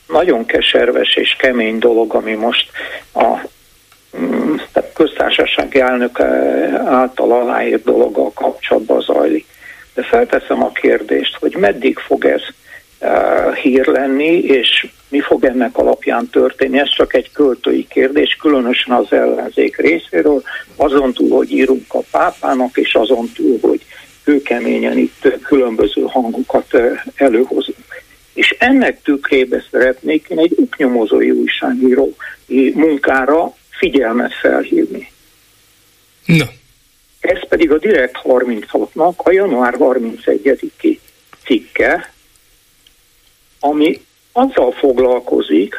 nagyon keserves és kemény dolog, ami most a mm, köztársasági elnök által aláírt dologgal kapcsolatban zajlik. De felteszem a kérdést, hogy meddig fog ez hír lenni, és mi fog ennek alapján történni. Ez csak egy költői kérdés, különösen az ellenzék részéről, azon túl, hogy írunk a pápának, és azon túl, hogy kőkeményen itt különböző hangokat előhozunk. És ennek tükrébe szeretnék én egy uknyomozói újságíró munkára figyelmet felhívni. No. Ez pedig a Direkt 36-nak a január 31-i cikke, ami azzal foglalkozik,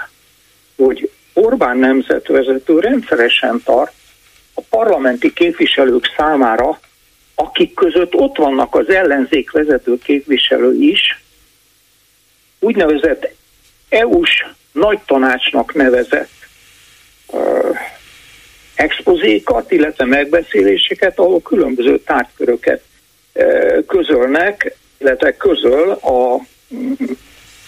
hogy Orbán nemzetvezető rendszeresen tart a parlamenti képviselők számára, akik között ott vannak az ellenzék vezető képviselő is, úgynevezett EU-s nagy tanácsnak nevezett uh, expozékat, illetve megbeszéléseket, ahol különböző tárgyköröket uh, közölnek, illetve közöl a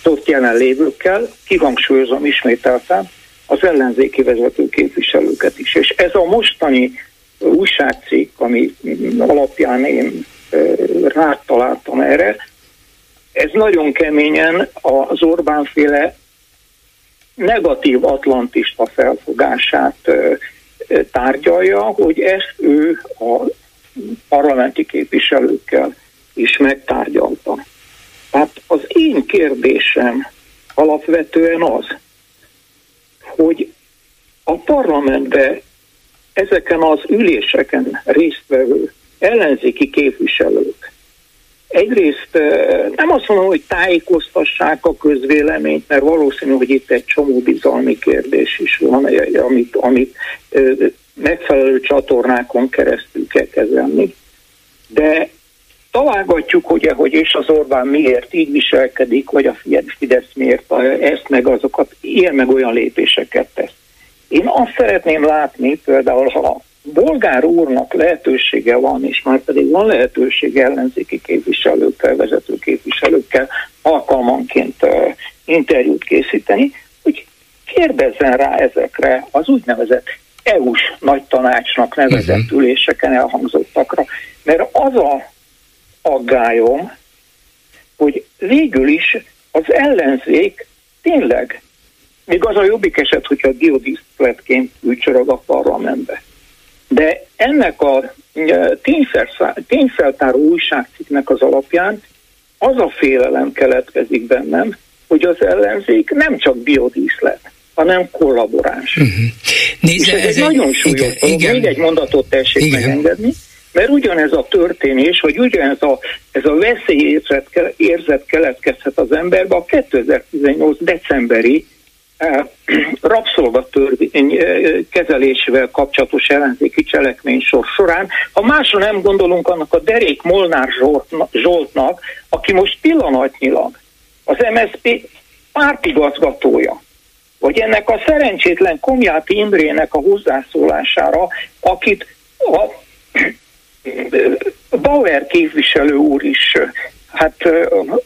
ott jelenlévőkkel, kihangsúlyozom ismételten, az ellenzéki vezető képviselőket is. És ez a mostani újságcikk, ami alapján én rátaláltam erre, ez nagyon keményen az Orbán féle negatív atlantista felfogását tárgyalja, hogy ezt ő a parlamenti képviselőkkel is megtárgyalta. Tehát az én kérdésem alapvetően az, hogy a parlamentbe ezeken az üléseken résztvevő ellenzéki képviselők egyrészt nem azt mondom, hogy tájékoztassák a közvéleményt, mert valószínű, hogy itt egy csomó bizalmi kérdés is van, amit, amit megfelelő csatornákon keresztül kell kezelni. De találgatjuk, hogy, hogy és az Orbán miért így viselkedik, vagy a Fidesz miért ezt meg azokat, ilyen meg olyan lépéseket tesz. Én azt szeretném látni, például ha bolgár úrnak lehetősége van, és már pedig van lehetőség ellenzéki képviselőkkel, vezető képviselőkkel alkalmanként uh, interjút készíteni, hogy kérdezzen rá ezekre az úgynevezett EU-s nagy tanácsnak nevezett uh-huh. üléseken elhangzottakra. Mert az a aggályom, hogy végül is az ellenzék tényleg, még az a jobbik eset, hogyha biodisztletként ücsörög a parlamentbe. De ennek a e, tényfeltáró újságcikknek az alapján az a félelem keletkezik bennem, hogy az ellenzék nem csak biodíszlet, hanem kollaboráns. Uh-huh. Nézze, És ez, ez egy nagyon súlyos dolog. Még egy mondatot tessék igen. megengedni. Mert ugyanez a történés, hogy ugyanez a, ez a veszélyérzet érzet keletkezhet az emberbe a 2018 decemberi rabszolgatörvény kezelésével kapcsolatos ellenzéki cselekmény sor során. Ha másra nem gondolunk annak a Derék Molnár Zsoltnak, aki most pillanatnyilag az MSZP pártigazgatója, vagy ennek a szerencsétlen Komjáti Imrének a hozzászólására, akit a Bauer képviselő úr is hát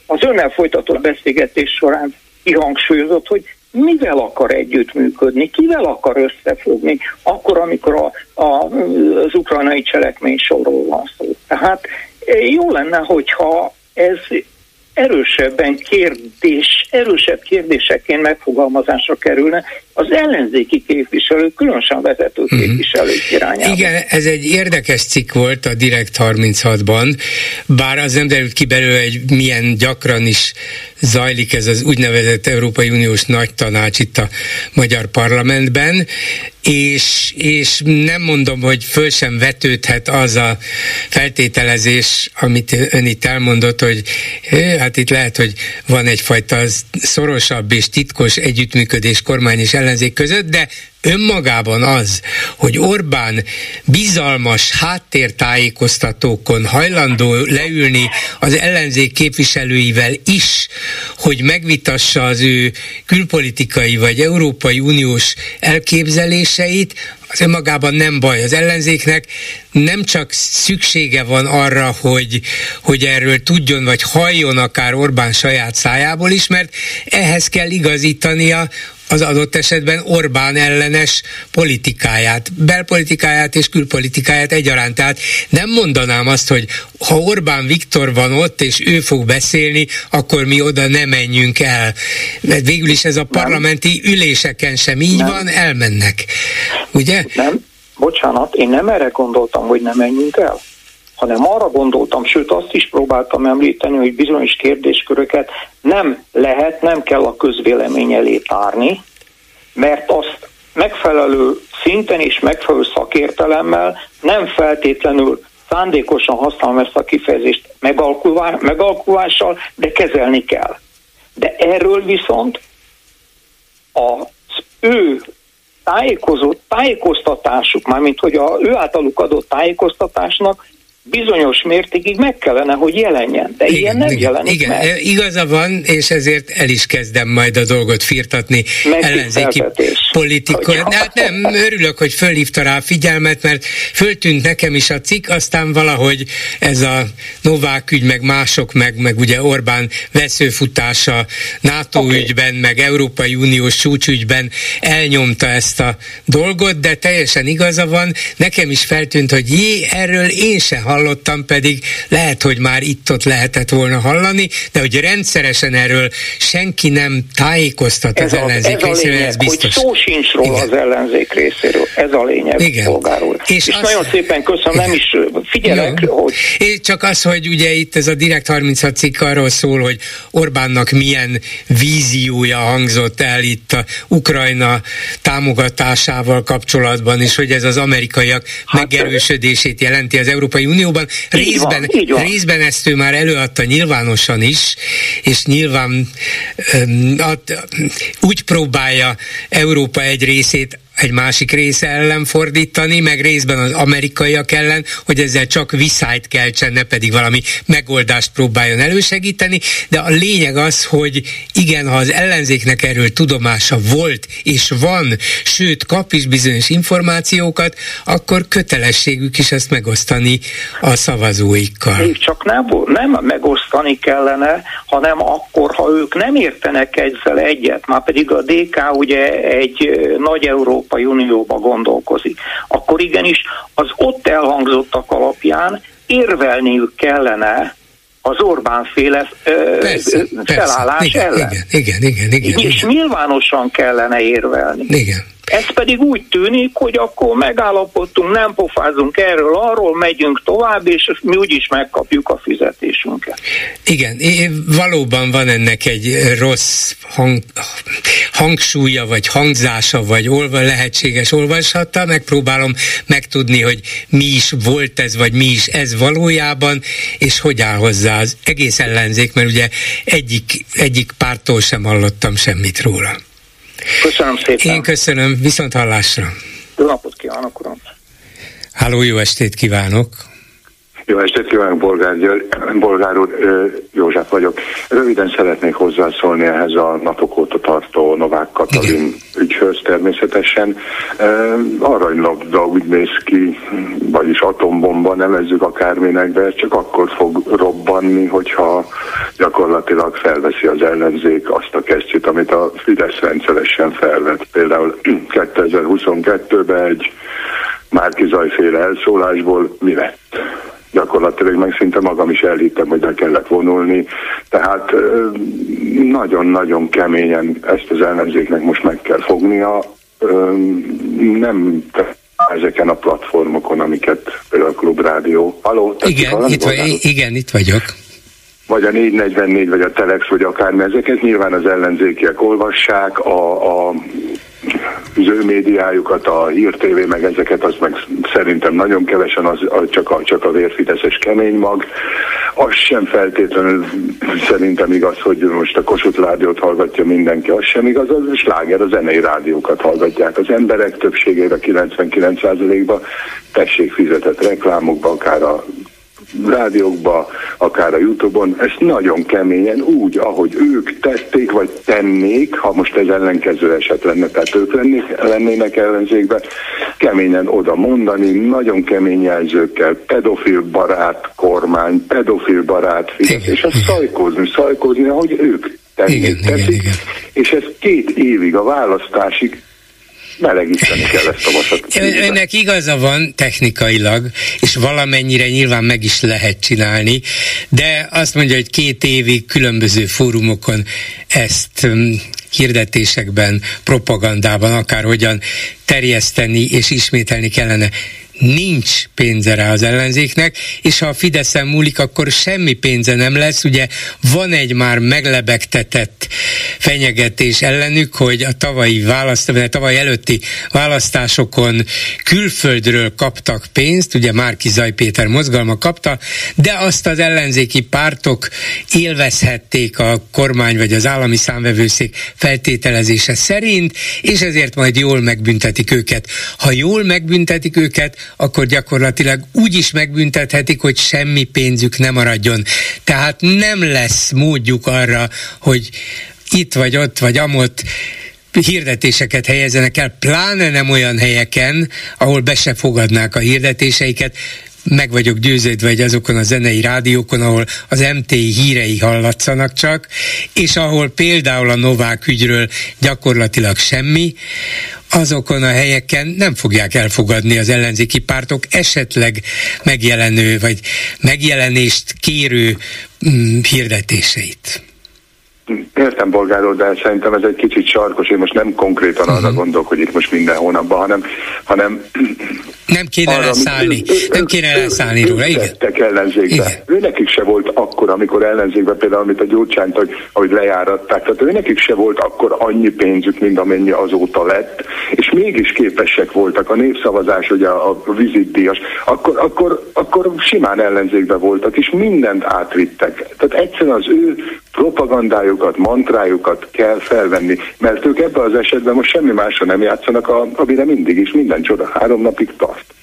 az önnel folytatott beszélgetés során kihangsúlyozott, hogy mivel akar együttműködni, kivel akar összefogni, akkor, amikor a, a, az ukrajnai cselekmény sorról van szó. Tehát jó lenne, hogyha ez erősebben kérdés, erősebb kérdéseként megfogalmazásra kerülne az ellenzéki képviselők, különösen vezető mhm. képviselők uh-huh. irányába. Igen, ez egy érdekes cikk volt a Direkt 36-ban, bár az nem derült ki belőle, hogy milyen gyakran is zajlik ez az úgynevezett Európai Uniós nagy tanács itt a magyar parlamentben, és, és nem mondom, hogy föl sem vetődhet az a feltételezés, amit ön itt elmondott, hogy hát itt lehet, hogy van egyfajta szorosabb és titkos együttműködés kormány és ellenzék között, de önmagában az, hogy Orbán bizalmas háttértájékoztatókon hajlandó leülni az ellenzék képviselőivel is, hogy megvitassa az ő külpolitikai vagy Európai Uniós elképzeléseit, az önmagában nem baj. Az ellenzéknek nem csak szüksége van arra, hogy, hogy erről tudjon, vagy halljon akár Orbán saját szájából is, mert ehhez kell igazítania az adott esetben Orbán ellenes politikáját, belpolitikáját és külpolitikáját egyaránt. Tehát nem mondanám azt, hogy ha Orbán Viktor van ott, és ő fog beszélni, akkor mi oda nem menjünk el. Mert végül is ez a parlamenti üléseken sem így nem. van, elmennek. Ugye? Nem, bocsánat, én nem erre gondoltam, hogy nem menjünk el hanem arra gondoltam, sőt azt is próbáltam említeni, hogy bizonyos kérdésköröket nem lehet, nem kell a közvélemény elé tárni, mert azt megfelelő szinten és megfelelő szakértelemmel nem feltétlenül szándékosan használom ezt a kifejezést megalkulással, de kezelni kell. De erről viszont az ő tájékozott, tájékoztatásuk, mármint hogy a ő általuk adott tájékoztatásnak bizonyos mértékig meg kellene, hogy jelenjen, de igen, ilyen nem igen, jelenik igen, meg. Igaza van, és ezért el is kezdem majd a dolgot firtatni ellenzéki politikai. Hát nem, örülök, hogy fölhívta rá a figyelmet, mert föltűnt nekem is a cikk, aztán valahogy ez a Novák ügy, meg mások, meg, meg ugye Orbán veszőfutása NATO okay. ügyben, meg Európai Uniós csúcsügyben elnyomta ezt a dolgot, de teljesen igaza van, nekem is feltűnt, hogy jé, erről én se hallottam, pedig lehet, hogy már itt-ott lehetett volna hallani, de hogy rendszeresen erről senki nem tájékoztat ez az a, ellenzék ez részéről, lényeg, ez biztos. Hogy szó sincs róla Igen. az ellenzék részéről. Ez a lényeg, Igen. polgár úr. És, és azt... nagyon szépen köszönöm, nem is figyelek, Jó. hogy... És csak az, hogy ugye itt ez a Direkt 36 cikk arról szól, hogy Orbánnak milyen víziója hangzott el itt a Ukrajna támogatásával kapcsolatban, és hogy ez az amerikaiak hát, megerősödését jelenti az Európai Unió Unióban. Részben, van, van. részben ezt ő már előadta nyilvánosan is, és nyilván um, úgy próbálja Európa egy részét egy másik része ellen fordítani, meg részben az amerikaiak ellen, hogy ezzel csak viszályt keltsen, ne pedig valami megoldást próbáljon elősegíteni, de a lényeg az, hogy igen, ha az ellenzéknek erről tudomása volt és van, sőt kap is bizonyos információkat, akkor kötelességük is ezt megosztani a szavazóikkal. Még csak nem, nem megosztani kellene, hanem akkor, ha ők nem értenek ezzel egyet, már pedig a DK ugye egy nagy Európa Európai Unióba gondolkozik, akkor igenis az ott elhangzottak alapján érvelniük kellene az Orbán féle felállás persze. Igen, ellen. Igen, igen, igen, igen. És igen. nyilvánosan kellene érvelni. Igen. Ez pedig úgy tűnik, hogy akkor megállapodtunk, nem pofázunk erről, arról megyünk tovább, és mi úgyis megkapjuk a fizetésünket. Igen, valóban van ennek egy rossz hang, hangsúlya, vagy hangzása, vagy olva, lehetséges olvasata. Megpróbálom megtudni, hogy mi is volt ez, vagy mi is ez valójában, és hogy áll hozzá az egész ellenzék, mert ugye egyik, egyik pártól sem hallottam semmit róla. Köszönöm szépen. Én köszönöm, viszont hallásra. Jó napot kívánok, uram. Háló, jó estét kívánok. Jó estét kívánok, Bolgár, György, Bolgár úr, József vagyok. Röviden szeretnék hozzászólni ehhez a napok óta tartó Novák Katalin Igen. ügyhöz természetesen. Aranylabda úgy néz ki, vagyis atombomba, nevezzük akárminek, de ez csak akkor fog robbanni, hogyha gyakorlatilag felveszi az ellenzék azt a kesztyűt, amit a Fidesz rendszeresen felvett. Például 2022-ben egy Márki Zajféle elszólásból mi lett? Gyakorlatilag meg szinte magam is elhittem, hogy le kellett vonulni. Tehát nagyon-nagyon keményen ezt az ellenzéknek most meg kell fognia. Nem ezeken a platformokon, amiket például a Klubrádió. Haló, igen, itt vagy, igen, itt vagyok. Vagy a 444, vagy a Telex, vagy akármi, ezeket nyilván az ellenzékiek olvassák, a, a az ő médiájukat, a Hír TV, meg ezeket, az meg szerintem nagyon kevesen, az, az csak, a, csak a vérfideszes kemény mag. Az sem feltétlenül szerintem igaz, hogy most a Kossuth rádiót hallgatja mindenki, az sem igaz, az a sláger, a zenei rádiókat hallgatják. Az emberek többségére 99%-ba tessék fizetett reklámokba, akár a rádiókba, akár a Youtube-on, ezt nagyon keményen úgy, ahogy ők tették, vagy tennék, ha most ez ellenkező eset lenne, tehát ők lennék, lennének ellenzékben, keményen oda mondani, nagyon kemény jelzőkkel, pedofil barát kormány, pedofil barát Fidesz, és ezt szajkozni, szajkozni, ahogy ők tennék, igen, teszik, igen, igen. és ez két évig a választásig melegíteni kell ezt a vasat. Önnek igaza van technikailag, és valamennyire nyilván meg is lehet csinálni, de azt mondja, hogy két évig különböző fórumokon ezt um, hirdetésekben, propagandában, akárhogyan terjeszteni és ismételni kellene. Nincs pénze rá az ellenzéknek, és ha a Fideszen múlik, akkor semmi pénze nem lesz. Ugye van egy már meglebegtetett fenyegetés ellenük, hogy a tavalyi választ, a tavaly előtti választásokon külföldről kaptak pénzt, ugye Márki Zaj Péter mozgalma kapta, de azt az ellenzéki pártok élvezhették a kormány vagy az állami számvevőszék feltételezése szerint, és ezért majd jól megbüntetik őket. Ha jól megbüntetik őket, akkor gyakorlatilag úgy is megbüntethetik, hogy semmi pénzük nem maradjon. Tehát nem lesz módjuk arra, hogy itt vagy ott vagy amott hirdetéseket helyezenek el, pláne nem olyan helyeken, ahol be se fogadnák a hirdetéseiket, meg vagyok győződve, hogy azokon a zenei rádiókon, ahol az MT hírei hallatszanak csak, és ahol például a Novák ügyről gyakorlatilag semmi, azokon a helyeken nem fogják elfogadni az ellenzéki pártok esetleg megjelenő vagy megjelenést kérő mm, hirdetéseit. Értem, bolgáró, de szerintem ez egy kicsit sarkos. Én most nem konkrétan arra uh-huh. gondolok, hogy itt most minden hónapban, hanem, hanem nem kéne arra, leszállni, ő, nem kéne leszállni róla, igen. ellenzékbe. Igen. Ő nekik se volt akkor, amikor ellenzékbe például, amit a Gyurcsányt, hogy, hogy lejáratták, tehát ő nekik se volt akkor annyi pénzük, mint amennyi azóta lett, és mégis képesek voltak a népszavazás, ugye a, a vizitdíjas, akkor, akkor, akkor simán ellenzékbe voltak, és mindent átvittek. Tehát egyszerűen az ő propagandájukat, mantrájukat kell felvenni, mert ők ebben az esetben most semmi másra nem játszanak, amire mindig is minden csoda három napig tart.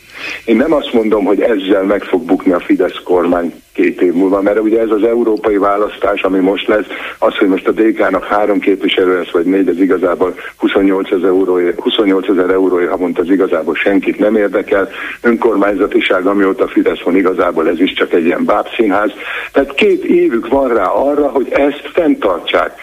Én nem azt mondom, hogy ezzel meg fog bukni a Fidesz kormány két év múlva, mert ugye ez az európai választás, ami most lesz, az, hogy most a DK-nak három képviselő lesz, vagy négy, ez igazából 28 ezer euróért, 28 ezer euróért havonta, az igazából senkit nem érdekel. Önkormányzatiság, amióta Fidesz van, igazából ez is csak egy ilyen bábszínház. Tehát két évük van rá arra, hogy ezt fenntartsák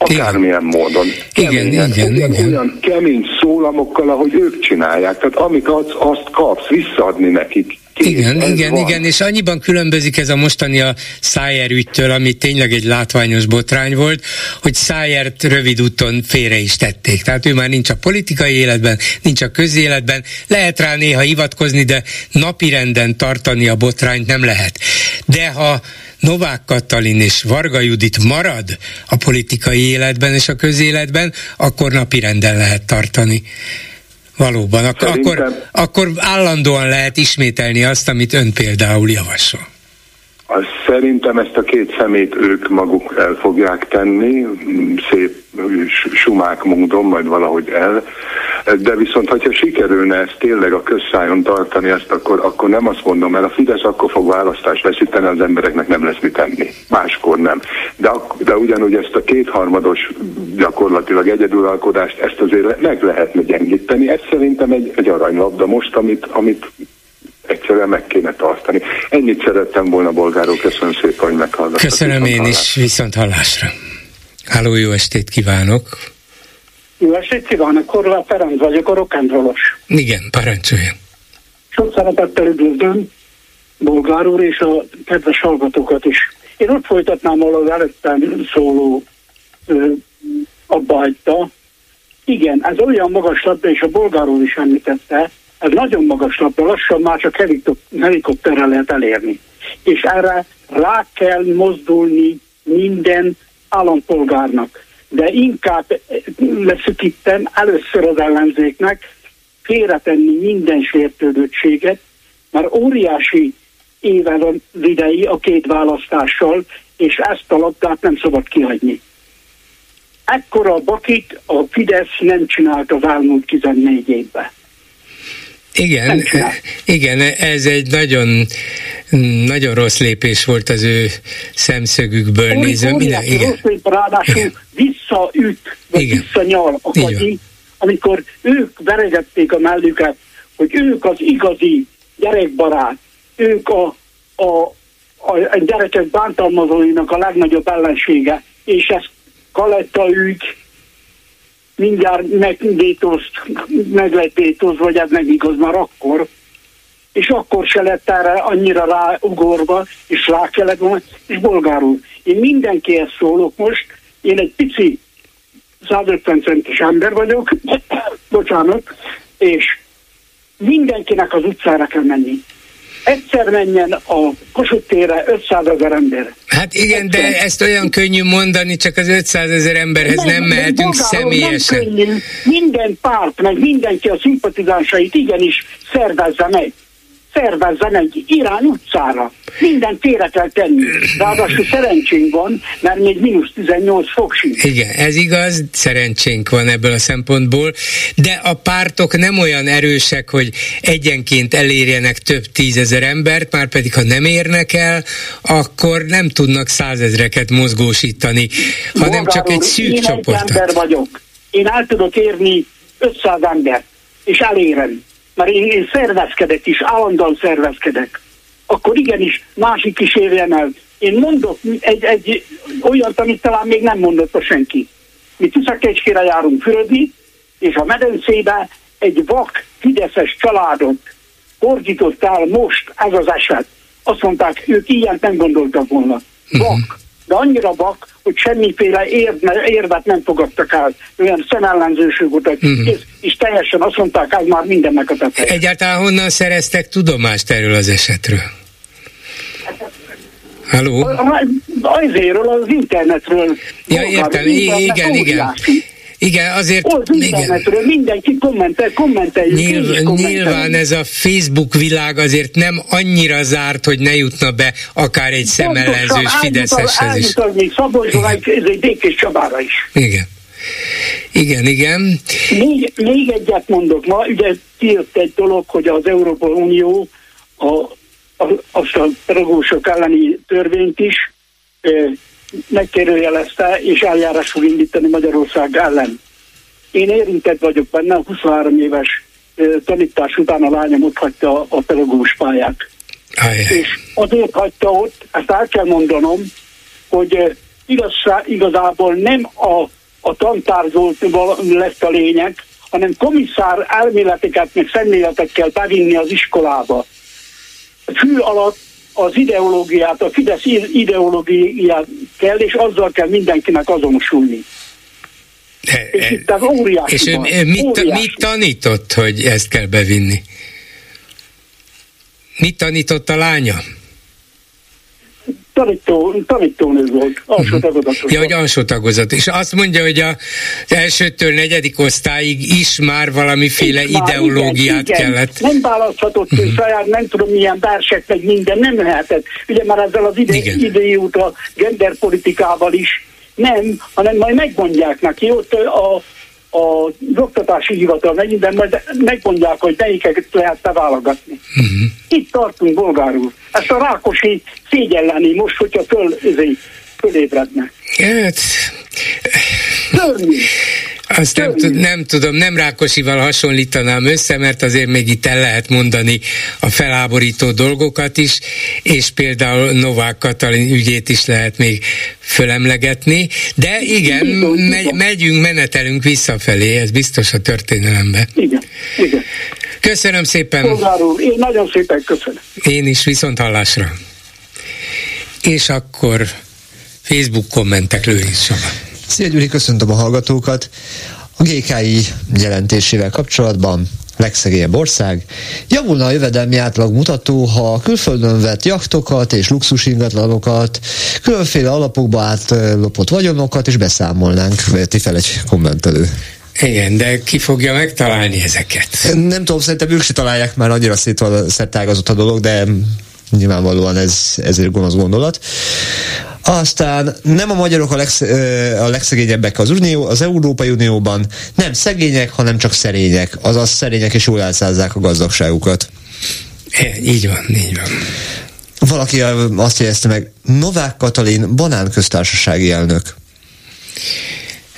akármilyen igen. módon. Keményen, igen, igen, igen. Olyan kemény szólamokkal, ahogy ők csinálják. Tehát amit adsz, azt kapsz, visszaadni nekik. Igen, igen, van. igen, és annyiban különbözik ez a mostani a Szájer ügytől, ami tényleg egy látványos botrány volt, hogy Szájert rövid úton félre is tették. Tehát ő már nincs a politikai életben, nincs a közéletben, lehet rá néha hivatkozni, de napirenden tartani a botrányt nem lehet. De ha Novák Katalin és Varga Judit marad a politikai életben és a közéletben, akkor napirenden lehet tartani. Valóban, ak- akkor, akkor állandóan lehet ismételni azt, amit ön például javasol. Szerintem ezt a két szemét ők maguk el fogják tenni, szép sumák módon, majd valahogy el. De viszont, hogyha sikerülne ezt tényleg a közszájon tartani, ezt akkor, akkor nem azt mondom, mert a Fidesz akkor fog választást veszíteni, az embereknek nem lesz mit tenni. Máskor nem. De, de ugyanúgy ezt a kétharmados gyakorlatilag egyedülalkodást, ezt azért meg lehetne gyengíteni. Ez szerintem egy, egy aranylabda most, amit, amit egyszerűen meg kéne tartani. Ennyit szerettem volna, bolgárok, köszönöm szépen, hogy meghallgattak. Köszönöm én is, viszont hallásra. Háló, jó estét kívánok! Jó estét kívánok, Korlá Ferenc vagyok, a rock'n'rollos. Igen, parancsoljon. Sok szeretettel üdvözlöm Bolgár úr és a kedves hallgatókat is. Én ott folytatnám, ahol az előttem szóló ö, abba hagyta. Igen, ez olyan magas labda, és a bolgár úr is említette, ez nagyon magas labda, lassan már csak helikopterrel lehet elérni. És erre rá kell mozdulni minden állampolgárnak. De inkább leszükítem először az ellenzéknek félretenni minden sértődöttséget, mert óriási éve van idei a két választással, és ezt a labdát nem szabad kihagyni. Ekkora bakit a Fidesz nem csinált az elmúlt 14 évben. Igen, igen, ez egy nagyon, nagyon rossz lépés volt az ő szemszögükből nézve. Minden, igen. Rossz lép, ráadásul igen. visszaüt, vagy igen. visszanyal a kagyi, amikor ők veregették a mellüket, hogy ők az igazi gyerekbarát, ők a, a, a, a gyerekek bántalmazóinak a legnagyobb ellensége, és ez Kaletta ügy, mindjárt megvétózt, meg lett vétózva, ez nem igaz már akkor, és akkor se lett erre annyira ráugorva, és rá kellett volna, és bolgárul. Én mindenkihez szólok most, én egy pici 150 centis ember vagyok, bocsánat, és mindenkinek az utcára kell menni egyszer menjen a Kossuth térre 500 ezer ember. Hát igen, egyszer. de ezt olyan könnyű mondani, csak az 500 ezer emberhez nem, nem mehetünk személyesen. Nem könnyű. Minden párt, meg mindenki a szimpatizánsait igenis szervezze meg szervezzen egy irány utcára. Minden tére kell tenni. Ráadásul szerencsénk van, mert még mínusz 18 fok sincs. Igen, ez igaz, szerencsénk van ebből a szempontból, de a pártok nem olyan erősek, hogy egyenként elérjenek több tízezer embert, már pedig ha nem érnek el, akkor nem tudnak százezreket mozgósítani, hanem Bogár csak egy szűk én csoportot. Egy ember vagyok. Én el tudok érni 500 embert, és elérem mert én, én szervezkedek is, állandóan szervezkedek, akkor igenis másik is érjen el. Én mondok egy, egy olyat, amit talán még nem mondott a senki. Mi Tiszakecskére járunk fürödni, és a medencébe egy vak fideszes családot fordított el most ez az eset. Azt mondták, ők ilyen nem gondoltak volna. Vak. Uh-huh de annyira bak, hogy semmiféle érvet nem fogadtak el. Olyan szemellenzőség volt, uh-huh. és, és teljesen azt mondták, hogy már mindennek a tetején. Egyáltalán honnan szereztek tudomást erről az esetről? Halló? Azért, az internetről. Ja, értem, igen, igen. Igen, azért... Ott igen. mindenki kommentel, kommenteljük. Nyilv, nyilván ez a Facebook világ azért nem annyira zárt, hogy ne jutna be akár egy szemellenzős Fideszeshez is. Még Szabolcsra, egy Békés Csabára is. Igen. Igen, igen. Még, még egyet mondok. Ma ugye kijött egy dolog, hogy az Európai Unió a, a, azt a pedagógusok elleni törvényt is megkérdőjelezte, és eljárás fog indítani Magyarország ellen. Én érintett vagyok benne, 23 éves tanítás után a lányom ott hagyta a pedagógus pályát. Ajaj. És azért hagyta ott, ezt el kell mondanom, hogy igaz, igazából nem a, a tantárzott lett a lényeg, hanem komisszár elméleteket, meg szemléletekkel bevinni az iskolába. Fű alatt az ideológiát, a Fidesz ideológiát kell, és azzal kell mindenkinek azonosulni. És itt az óriási És van, mit, óriási. mit tanított, hogy ezt kell bevinni? Mit tanított a lánya? Tanító, tanítónő volt, alsó mhm. tagozatos. Ja, hogy alsó tagozat. És azt mondja, hogy az elsőtől negyedik osztályig is már valamiféle is ideológiát igen, kellett. Igen. Nem választhatott uh-huh. saját, nem tudom milyen versek, meg minden, nem lehetett. Ugye már ezzel az ide, idejút a genderpolitikával is nem, hanem majd megmondják neki ott a a oktatási hivatal mennyiben majd megmondják, hogy melyiket lehet beválogatni. Uh-huh. Itt tartunk, bolgárul. Ezt a Rákosi szégyelleni most, hogyha föl, fölébredne. Hát... Azt nem, nem tudom, nem Rákosival hasonlítanám össze, mert azért még itt el lehet mondani a feláborító dolgokat is, és például Novák Katalin ügyét is lehet még fölemlegetni, de igen, megy, megyünk, menetelünk visszafelé, ez biztos a történelemben. Igen, igen. Köszönöm szépen. úr, én nagyon szépen köszönöm. Én is viszont hallásra. És akkor Facebook kommentek Saba. Szia Gyuri, köszöntöm a hallgatókat. A GKI jelentésével kapcsolatban legszegélyebb ország. Javulna a jövedelmi átlag mutató, ha a külföldön vett jachtokat és luxus ingatlanokat, különféle alapokba átlopott vagyonokat is beszámolnánk, veti fel egy kommentelő. Igen, de ki fogja megtalálni ezeket? Nem tudom, szerintem ők se találják már annyira szétágazott a dolog, de nyilvánvalóan ez, ez egy gonosz gondolat. Aztán nem a magyarok a, legsz, a legszegényebbek az, Unió, az Európai Unióban, nem szegények, hanem csak szerények. Azaz szerények és jól elszázzák a gazdagságukat. É, így van, így van. Valaki azt jegyezte meg, Novák Katalin banánköztársasági elnök.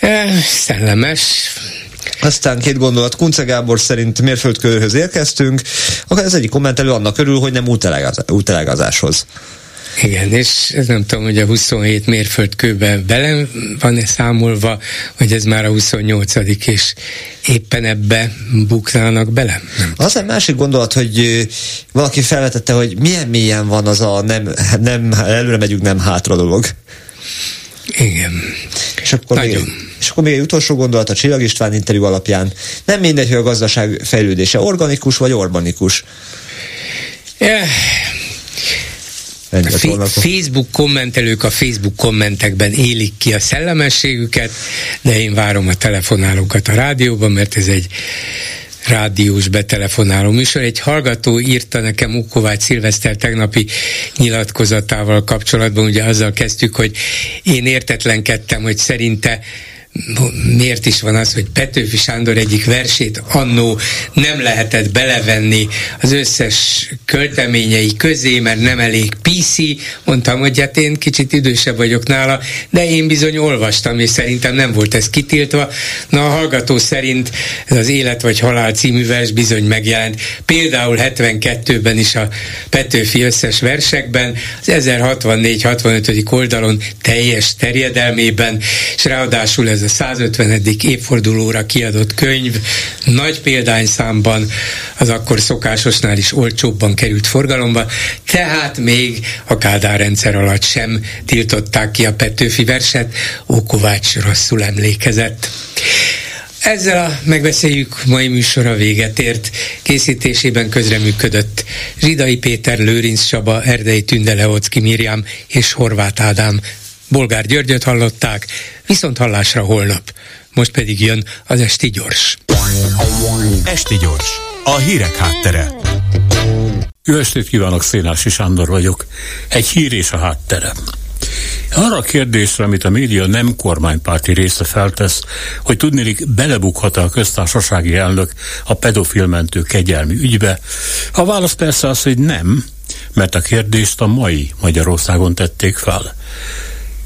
E, szellemes, aztán két gondolat, Kunce Gábor szerint mérföldkörhöz érkeztünk, akkor ez egyik kommentelő annak örül, hogy nem útelegazáshoz. Igen, és nem tudom, hogy a 27 mérföldkőbe bele van-e számolva, hogy ez már a 28 és éppen ebbe buknának bele? Az egy másik gondolat, hogy valaki felvetette, hogy milyen mélyen van az a nem, nem előre megyünk, nem hátra dolog. Igen. És akkor Nagyon. Még, És akkor még egy utolsó gondolat a Csillag István interjú alapján. Nem mindegy, hogy a gazdaság fejlődése organikus vagy urbanikus. Yeah. A Facebook kommentelők a Facebook kommentekben élik ki a szellemességüket, de én várom a telefonálókat a rádióban, mert ez egy rádiós betelefonáló műsor. Egy hallgató írta nekem Ukovács Szilveszter tegnapi nyilatkozatával kapcsolatban, ugye azzal kezdtük, hogy én értetlenkedtem, hogy szerinte miért is van az, hogy Petőfi Sándor egyik versét annó nem lehetett belevenni az összes költeményei közé, mert nem elég PC. Mondtam, hogy hát én kicsit idősebb vagyok nála, de én bizony olvastam, és szerintem nem volt ez kitiltva. Na, a hallgató szerint ez az Élet vagy Halál című vers bizony megjelent. Például 72-ben is a Petőfi összes versekben, az 1064-65. oldalon teljes terjedelmében, és ráadásul ez a 150. évfordulóra kiadott könyv nagy példányszámban az akkor szokásosnál is olcsóbban került forgalomba, tehát még a Kádár rendszer alatt sem tiltották ki a Petőfi verset, Ókovács rosszul emlékezett. Ezzel a megbeszéljük mai műsora véget ért. Készítésében közreműködött Zsidai Péter, Lőrinc Csaba, Erdei Tünde Leocki Mirjam és Horváth Ádám Bolgár Györgyöt hallották, viszont hallásra holnap. Most pedig jön az Esti Gyors. Esti Gyors, a hírek háttere. Jó estét kívánok, Szénási Sándor vagyok. Egy hír és a háttere. Arra a kérdésre, amit a média nem kormánypárti része feltesz, hogy tudnélik belebukhat a köztársasági elnök a pedofilmentő kegyelmi ügybe, a válasz persze az, hogy nem, mert a kérdést a mai Magyarországon tették fel.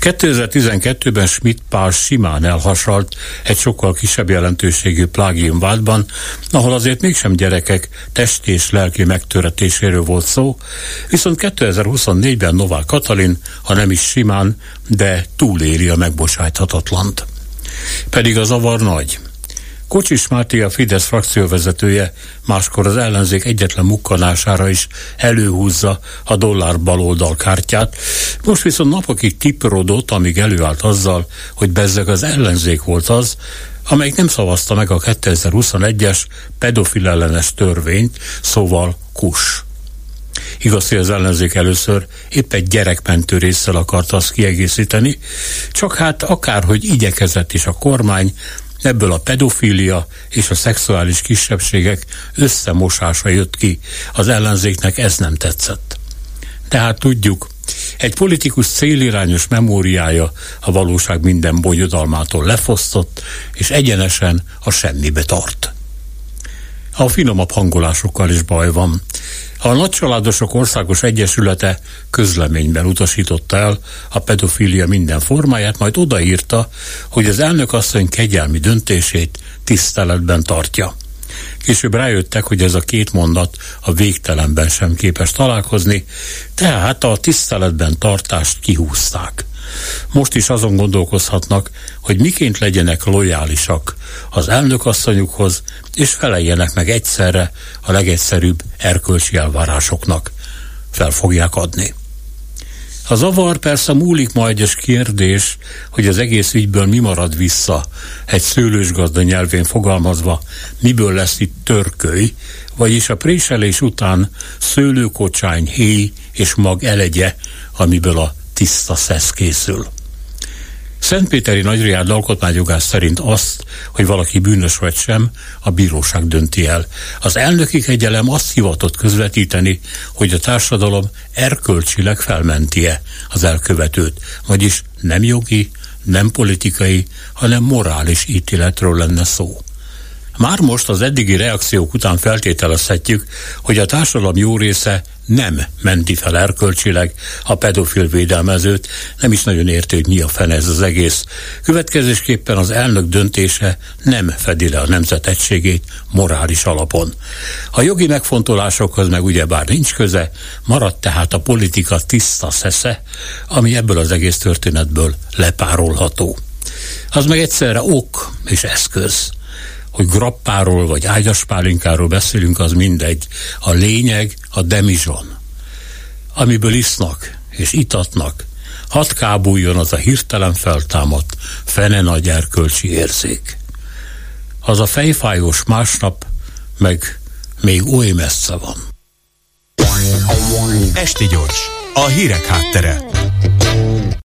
2012-ben Schmidt Pál simán elhasalt egy sokkal kisebb jelentőségű plágium vádban, ahol azért mégsem gyerekek testi és lelki megtöretéséről volt szó, viszont 2024-ben Novák Katalin, ha nem is simán, de túléli a megbocsájthatatlant. Pedig a zavar nagy. Kocsis Máté a Fidesz frakcióvezetője máskor az ellenzék egyetlen mukkanására is előhúzza a dollár baloldal kártyát, most viszont napokig tiprodott, amíg előállt azzal, hogy bezzeg az ellenzék volt az, amelyik nem szavazta meg a 2021-es pedofil ellenes törvényt, szóval KUS. Igaz, hogy az ellenzék először épp egy gyerekmentő résszel akarta azt kiegészíteni, csak hát akárhogy igyekezett is a kormány, Ebből a pedofília és a szexuális kisebbségek összemosása jött ki. Az ellenzéknek ez nem tetszett. Tehát tudjuk, egy politikus célirányos memóriája a valóság minden bonyodalmától lefosztott, és egyenesen a semmibe tart. A finomabb hangolásokkal is baj van. A Nagycsaládosok Országos Egyesülete közleményben utasította el a pedofília minden formáját, majd odaírta, hogy az elnök asszony kegyelmi döntését tiszteletben tartja. Később rájöttek, hogy ez a két mondat a végtelenben sem képes találkozni, tehát a tiszteletben tartást kihúzták. Most is azon gondolkozhatnak, hogy miként legyenek lojálisak az elnökasszonyukhoz, és feleljenek meg egyszerre a legegyszerűbb erkölcsi elvárásoknak. Fel fogják adni. A zavar persze múlik majd egy kérdés, hogy az egész ügyből mi marad vissza, egy szőlősgazda nyelvén fogalmazva, miből lesz itt törköly, vagyis a préselés után szőlőkocsány, héj és mag elegye, amiből a tiszta szesz készül. Szentpéteri Nagyriád alkotmányjogász szerint azt, hogy valaki bűnös vagy sem, a bíróság dönti el. Az elnöki kegyelem azt hivatott közvetíteni, hogy a társadalom erkölcsileg felmentie az elkövetőt, vagyis nem jogi, nem politikai, hanem morális ítéletről lenne szó. Már most az eddigi reakciók után feltételezhetjük, hogy a társadalom jó része nem menti fel erkölcsileg a pedofil védelmezőt, nem is nagyon érti, hogy mi a fene ez az egész. Következésképpen az elnök döntése nem fedi le a nemzet egységét morális alapon. A jogi megfontolásokhoz meg ugyebár nincs köze, maradt tehát a politika tiszta szesze, ami ebből az egész történetből lepárolható. Az meg egyszerre ok és eszköz hogy grappáról vagy ágyaspálinkáról beszélünk, az mindegy. A lényeg a demizson, amiből isznak és itatnak hat kábuljon az a hirtelen feltámadt, fene nagy erkölcsi érzék. Az a fejfájós másnap meg még oly messze van. Esti gyors, a hírek háttere.